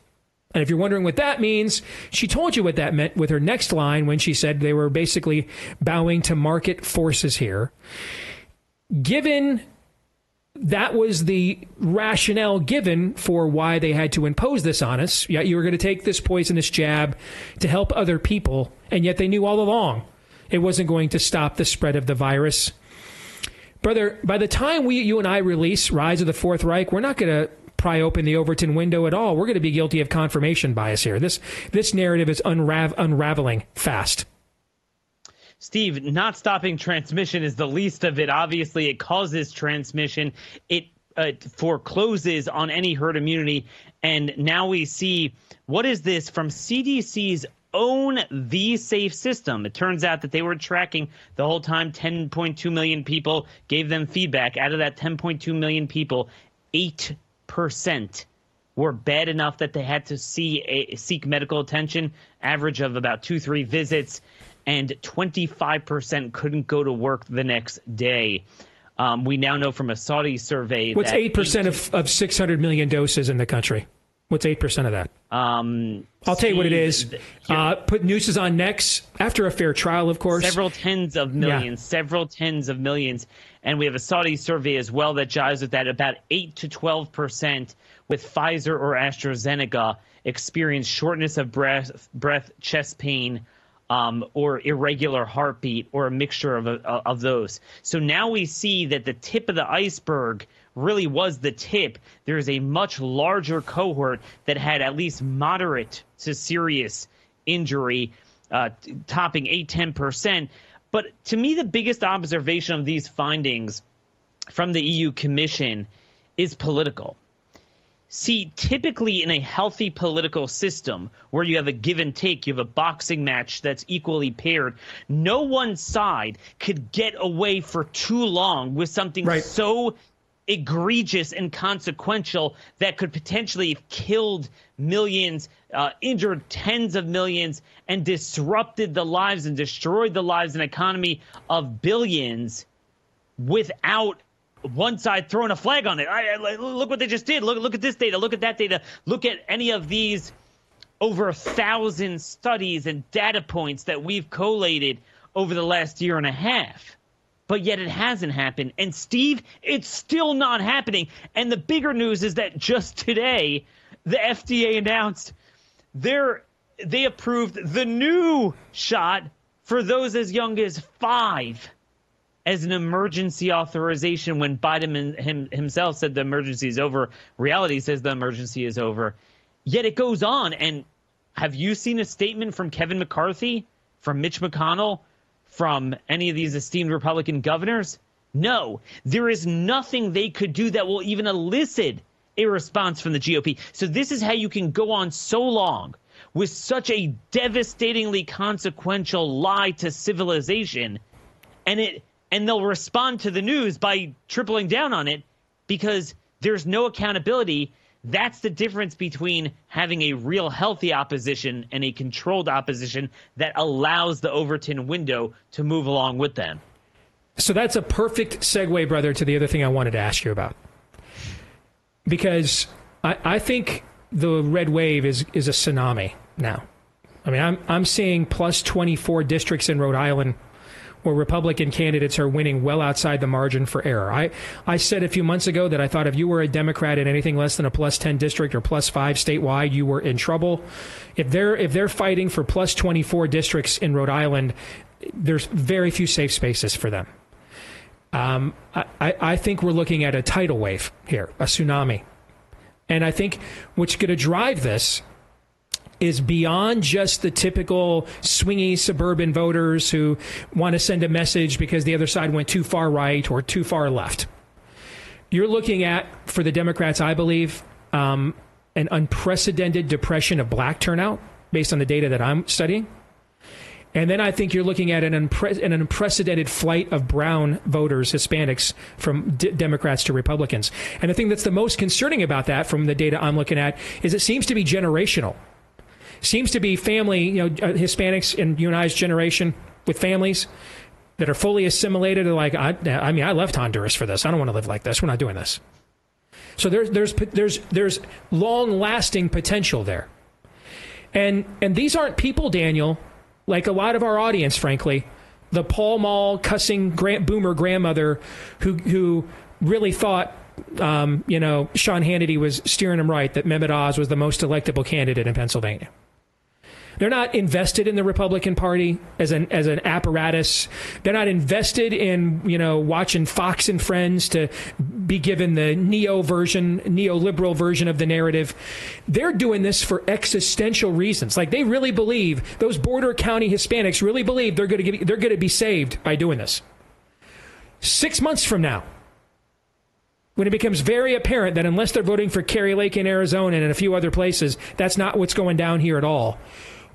And if you're wondering what that means, she told you what that meant with her next line when she said they were basically bowing to market forces here. Given that was the rationale given for why they had to impose this on us. Yet you were going to take this poisonous jab to help other people, and yet they knew all along it wasn't going to stop the spread of the virus. Brother, by the time we, you and I release Rise of the Fourth Reich, we're not going to pry open the Overton window at all. We're going to be guilty of confirmation bias here. This this narrative is unrav- unraveling fast. Steve, not stopping transmission is the least of it. Obviously, it causes transmission. It uh, forecloses on any herd immunity. And now we see what is this from CDC's own V-safe system. It turns out that they were tracking the whole time 10.2 million people, gave them feedback. Out of that 10.2 million people, 8% were bad enough that they had to see a, seek medical attention, average of about two, three visits, and 25% couldn't go to work the next day. Um, we now know from a Saudi survey that. What's that eight percent of, of six hundred million doses in the country? What's eight percent of that? Um, I'll tell you what it is. Uh, put nooses on necks after a fair trial, of course. Several tens of millions, several tens of millions. And we have a Saudi survey as well that jives with that. About 8 to 12% with Pfizer or AstraZeneca experience shortness of breath, breath chest pain, um, or irregular heartbeat, or a mixture of, of those. So now we see that the tip of the iceberg really was the tip. There is a much larger cohort that had at least moderate to serious injury, uh, topping 8 10%. But to me, the biggest observation of these findings from the EU Commission is political. See, typically in a healthy political system where you have a give and take, you have a boxing match that's equally paired, no one side could get away for too long with something so egregious and consequential that could potentially have killed millions, uh, injured tens of millions, and disrupted the lives and destroyed the lives and economy of billions without one side throwing a flag on it. I, I- look what they just did. Look, look at this data. Look at that data. Look at any of these over a thousand studies and data points that we've collated over the last year and a half. But yet it hasn't happened. And Steve, it's still not happening. And the bigger news is that just today, the FDA announced they're, they approved the new shot for those as young as five as an emergency authorization when Biden him, himself said the emergency is over. Reality says the emergency is over. Yet it goes on. And have you seen a statement from Kevin McCarthy, from Mitch McConnell, from any of these esteemed Republican governors? No. There is nothing they could do that will even elicit a response from the GOP. So this is how you can go on so long with such a devastatingly consequential lie to civilization and it and they'll respond to the news by tripling down on it because there's no accountability that's the difference between having a real healthy opposition and a controlled opposition that allows the Overton window to move along with them. So that's a perfect segue, brother, to the other thing I wanted to ask you about. Because I, I think the red wave is, is a tsunami now. I mean, I'm, I'm seeing plus 24 districts in Rhode Island where Republican candidates are winning well outside the margin for error. I, I said a few months ago that I thought if you were a Democrat in anything less than a plus 10 district or plus 5 statewide, you were in trouble. If they're if they're fighting for plus 24 districts in Rhode Island, there's very few safe spaces for them. Um, I, I I think we're looking at a tidal wave here, a tsunami. And I think what's going to drive this is beyond just the typical swingy suburban voters who want to send a message because the other side went too far right or too far left. You're looking at, for the Democrats, I believe, um, an unprecedented depression of black turnout based on the data that I'm studying. And then I think you're looking at an, unpre- an unprecedented flight of brown voters, Hispanics, from D- Democrats to Republicans. And the thing that's the most concerning about that, from the data I'm looking at, is it seems to be generational. Seems to be family, you know, uh, Hispanics in you and I's generation with families that are fully assimilated. Are like, I, I mean, I left Honduras for this. I don't want to live like this. We're not doing this. So there's there's there's there's long lasting potential there. And and these aren't people, Daniel, like a lot of our audience, frankly, the Pall Mall cussing grand, boomer grandmother who who really thought, um, you know, Sean Hannity was steering him right, that Mehmet Oz was the most electable candidate in Pennsylvania. They're not invested in the Republican Party as an as an apparatus. They're not invested in you know watching Fox and Friends to be given the neo version, neoliberal version of the narrative. They're doing this for existential reasons. Like they really believe those border county Hispanics really believe they're going to they're going to be saved by doing this. Six months from now, when it becomes very apparent that unless they're voting for Kari Lake in Arizona and in a few other places, that's not what's going down here at all.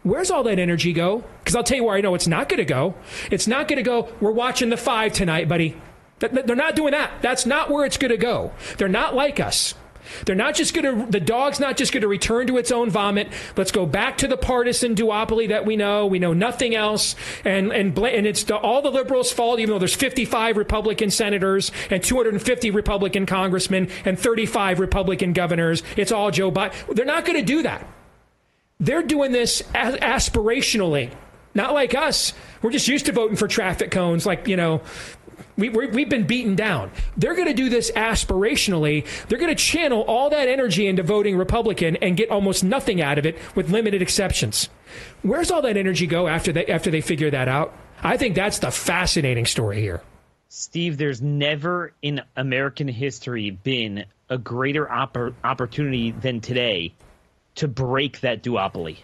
Where's all that energy go? Because I'll tell you where I know it's not going to go. It's not going to go, we're watching the five tonight, buddy. They're not doing that. That's not where it's going to go. They're not like us. They're not just going to, the dog's not just going to return to its own vomit. Let's go back to the partisan duopoly that we know. We know nothing else. And, and, and it's the, all the liberals' fault, even though there's 55 Republican senators and 250 Republican congressmen and 35 Republican governors. It's all Joe Biden. They're not going to do that. They're doing this as- aspirationally, not like us. We're just used to voting for traffic cones, like, you know, we, we have been beaten down. They're going to do this aspirationally. They're going to channel all that energy into voting Republican and get almost nothing out of it with limited exceptions. Where's all that energy go after they, after they figure that out? I think that's the fascinating story here. Steve, there's never in American history been a greater oppor- opportunity than today to break that duopoly.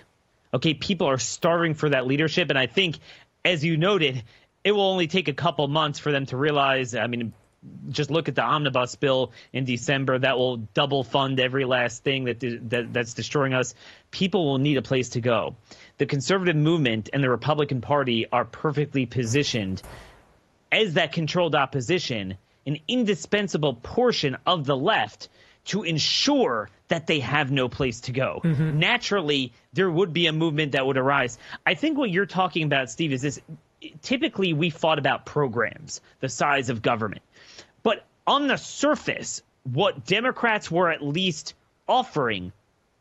Okay, people are starving for that leadership, and I think, as you noted, it will only take a couple months for them to realize. I mean, just look at the omnibus bill in December that will double fund every last thing that, that that's destroying us. People will need a place to go. The conservative movement and the Republican Party are perfectly positioned as that controlled opposition, an indispensable portion of the left to ensure that they have no place to go. Mm-hmm. Naturally, there would be a movement that would arise. I think what you're talking about, Steve, is this typically we fought about programs, the size of government. But on the surface, what Democrats were at least offering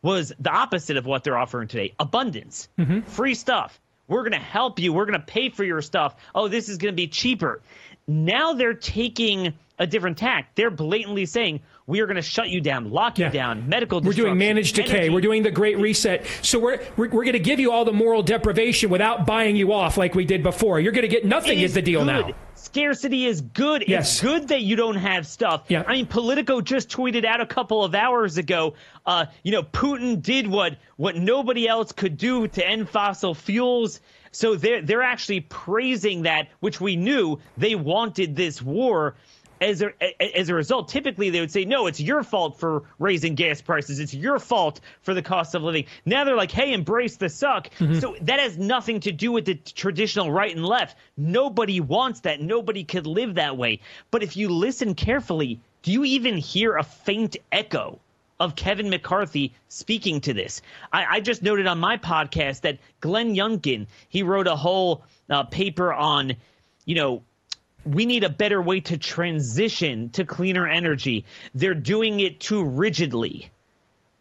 was the opposite of what they're offering today abundance, mm-hmm. free stuff. We're going to help you. We're going to pay for your stuff. Oh, this is going to be cheaper. Now they're taking a different tack. They're blatantly saying, we are going to shut you down, lock yeah. you down, medical We're doing managed decay. We're doing the great reset. So we're, we're, we're going to give you all the moral deprivation without buying you off like we did before. You're going to get nothing is, is, the deal good. now. Scarcity is good. Yes. It's good that you don't have stuff. Yeah. I mean, Politico just tweeted out a couple of hours ago, uh, you know, Putin did what, what nobody else could do to end fossil fuels. So they're, they're actually praising that, which we knew they wanted this war as a, as a result, typically they would say, no, it's your fault for raising gas prices. It's your fault for the cost of living. Now they're like, hey, embrace the suck. Mm-hmm. So that has nothing to do with the traditional right and left. Nobody wants that. Nobody could live that way. But if you listen carefully, do you even hear a faint echo of Kevin McCarthy speaking to this? I, I just noted on my podcast that Glenn Youngkin, he wrote a whole uh, paper on, you know, we need a better way to transition to cleaner energy. They're doing it too rigidly.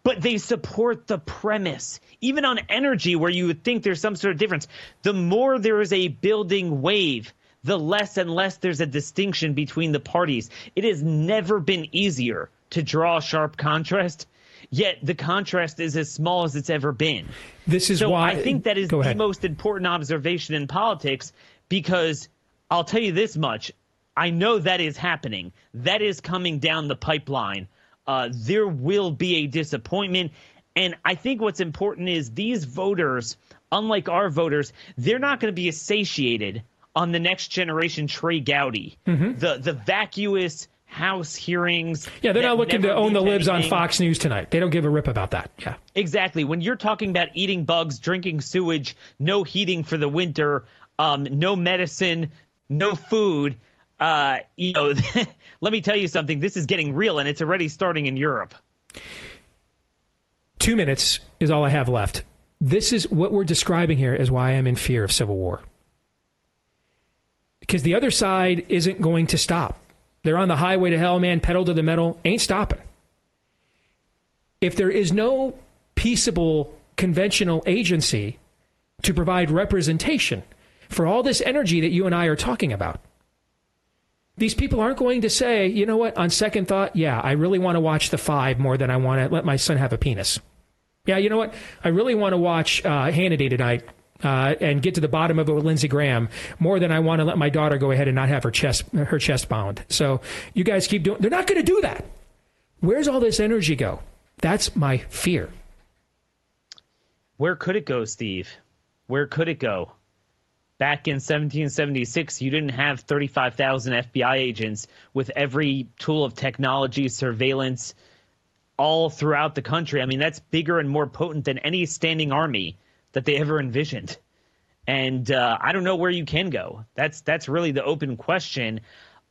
But they support the premise. Even on energy, where you would think there's some sort of difference, the more there is a building wave, the less and less there's a distinction between the parties. It has never been easier to draw a sharp contrast, yet the contrast is as small as it's ever been. This is so why I think that is the most important observation in politics because I'll tell you this much. I know that is happening. That is coming down the pipeline. Uh, there will be a disappointment. And I think what's important is these voters, unlike our voters, they're not going to be satiated on the next generation Trey Gowdy, mm-hmm. the, the vacuous, House hearings. Yeah, they're not looking to own the libs on. Fox News tonight. They don't give a rip about that. Yeah. Exactly. When you're talking about eating bugs, drinking sewage, no heating for the winter, um, no medicine, no food, uh, you know, let me tell you something. This is getting real, and it's already starting in Europe. Two minutes is all I have left. This is what we're describing here is why I'm in fear of civil war. Because the other side isn't going to stop. They're on the highway to hell, man, pedal to the metal, ain't stopping. If there is no peaceable conventional agency to provide representation for all this energy that you and I are talking about, these people aren't going to say, you know what, on second thought, yeah, I really want to watch the five more than I want to let my son have a penis. Yeah, you know what? I really want to watch uh, Hannity tonight uh, and get to the bottom of it with Lindsey Graham more than I want to let my daughter go ahead and not have her chest her chest bound. So you guys keep doing. They're not going to do that. Where's all this energy go? That's my fear. Where could it go, Steve? Where could it go? Back in 1776, you didn't have 35,000 FBI agents with every tool of technology, surveillance, all throughout the country. I mean, that's bigger and more potent than any standing army that they ever envisioned. And uh, I don't know where you can go. That's that's really the open question.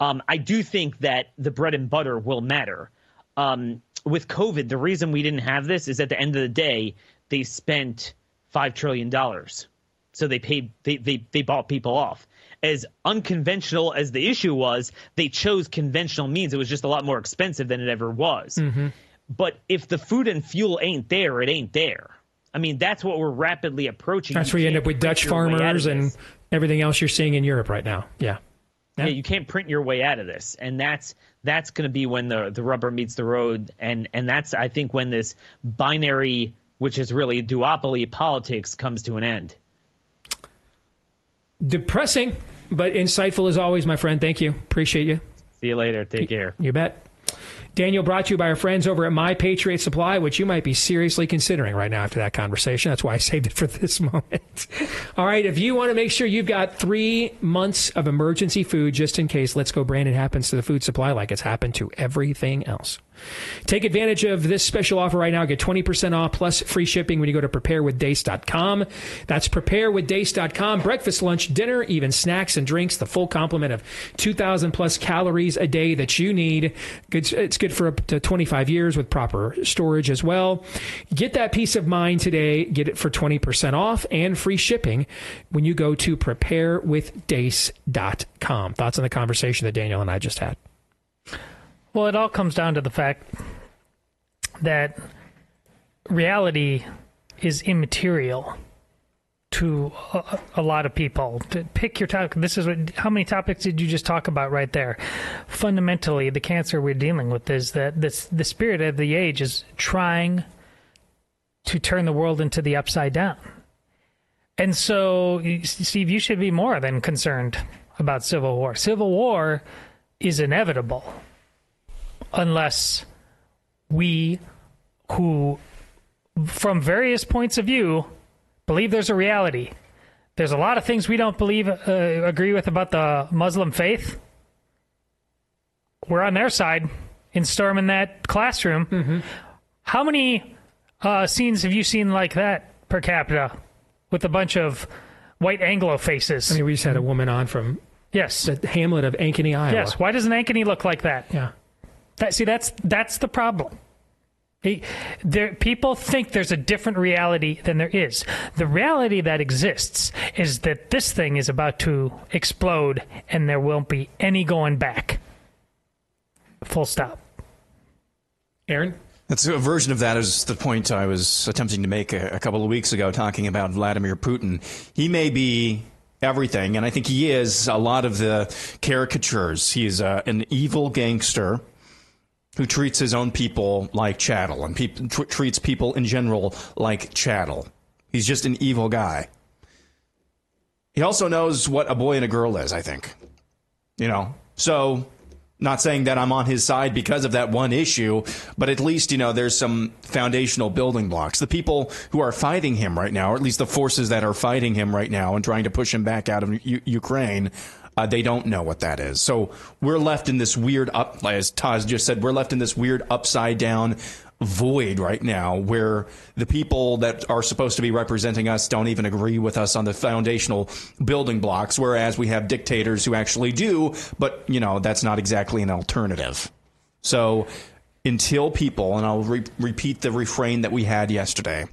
Um, I do think that the bread and butter will matter. Um, with COVID, the reason we didn't have this is at the end of the day, they spent five trillion dollars, so they paid they, they they bought people off. As unconventional as the issue was, they chose conventional means. It was just a lot more expensive than it ever was. Mm-hmm. But if the food and fuel ain't there, it ain't there. I mean, that's what we're rapidly approaching. That's where you end up with Dutch your way out of farmers and everything else you're seeing in Europe right now. Yeah. Yeah. you can't print your way out of this, and that's that's going to be when the the rubber meets the road, and and that's I think when this binary, which is really duopoly politics, comes to an end. Depressing, but insightful as always, my friend. Thank you. Appreciate you. See you later. Take care. You bet. Daniel brought to you by our friends over at My Patriot Supply, which you might be seriously considering right now after that conversation. That's why I saved it for this moment. All right, if you want to make sure you've got three months of emergency food just in case Let's Go Brandon happens to the food supply like it's happened to everything else. Take advantage of this special offer right now. Get 20% off plus free shipping when you go to preparewithdeace.com. That's preparewithdeace.com. Breakfast, lunch, dinner, even snacks and drinks, the full complement of 2,000 plus calories a day that you need. It's good for up to 25 years with proper storage as well. Get that peace of mind today. Get it for 20% off and free shipping when you go to preparewithdeace.com. Thoughts on the conversation that Daniel and I just had? Well, it all comes down to the fact that reality is immaterial to a, a lot of people. Pick your topic. This is what. How many topics did you just talk about right there? Fundamentally, the cancer we're dealing with is that this the spirit of the age is trying to turn the world into the upside down. And so, Steve, you should be more than concerned about civil war. Civil war is inevitable unless we who from various points of view believe there's a reality. There's a lot of things we don't believe uh, agree with about the muslim faith. We're on their side in storming that classroom. How many uh, scenes have you seen like that per capita with a bunch of white anglo faces? I mean, we just had a woman on from yes. the hamlet of Ankeny, Iowa. yes. Why doesn't ankeny look like that? Yeah. That, see, that's that's the problem. He- There, people think there's a different reality than there is. The reality that exists is that this thing is about to explode, and there won't be any going back. Full stop. Aaron? That's a version of that is the point I was attempting to make a, a couple of weeks ago, talking about Vladimir Putin. He may be everything, and I think he is a lot of the caricatures. He's uh, an evil gangster who treats his own people like chattel and tr- treats people in general like chattel. He's just an evil guy. He also knows what a boy and a girl is, I think. You know, so not saying that I'm on his side because of that one issue, but at least, you know, there's some foundational building blocks. The people who are fighting him right now, or at least the forces that are fighting him right now and trying to push him back out of U- Ukraine, Uh, they don't know what that is. So we're left in this weird up, as Taz just said, we're left in this weird upside down void right now where the people that are supposed to be representing us don't even agree with us on the foundational building blocks, whereas we have dictators who actually do, but, you know, that's not exactly an alternative. So until people, and I'll re- repeat the refrain that we had yesterday,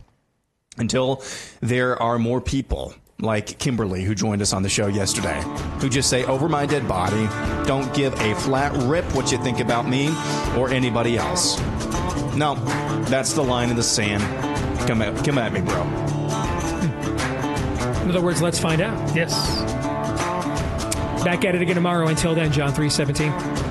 until there are more people like Kimberly, who joined us on the show yesterday, who just say, over my dead body, don't give a flat rip what you think about me or anybody else. No, that's the line in the sand. Come at, come at me, bro. In other words, let's find out. Yes. Back at it again tomorrow. Until then, John 317.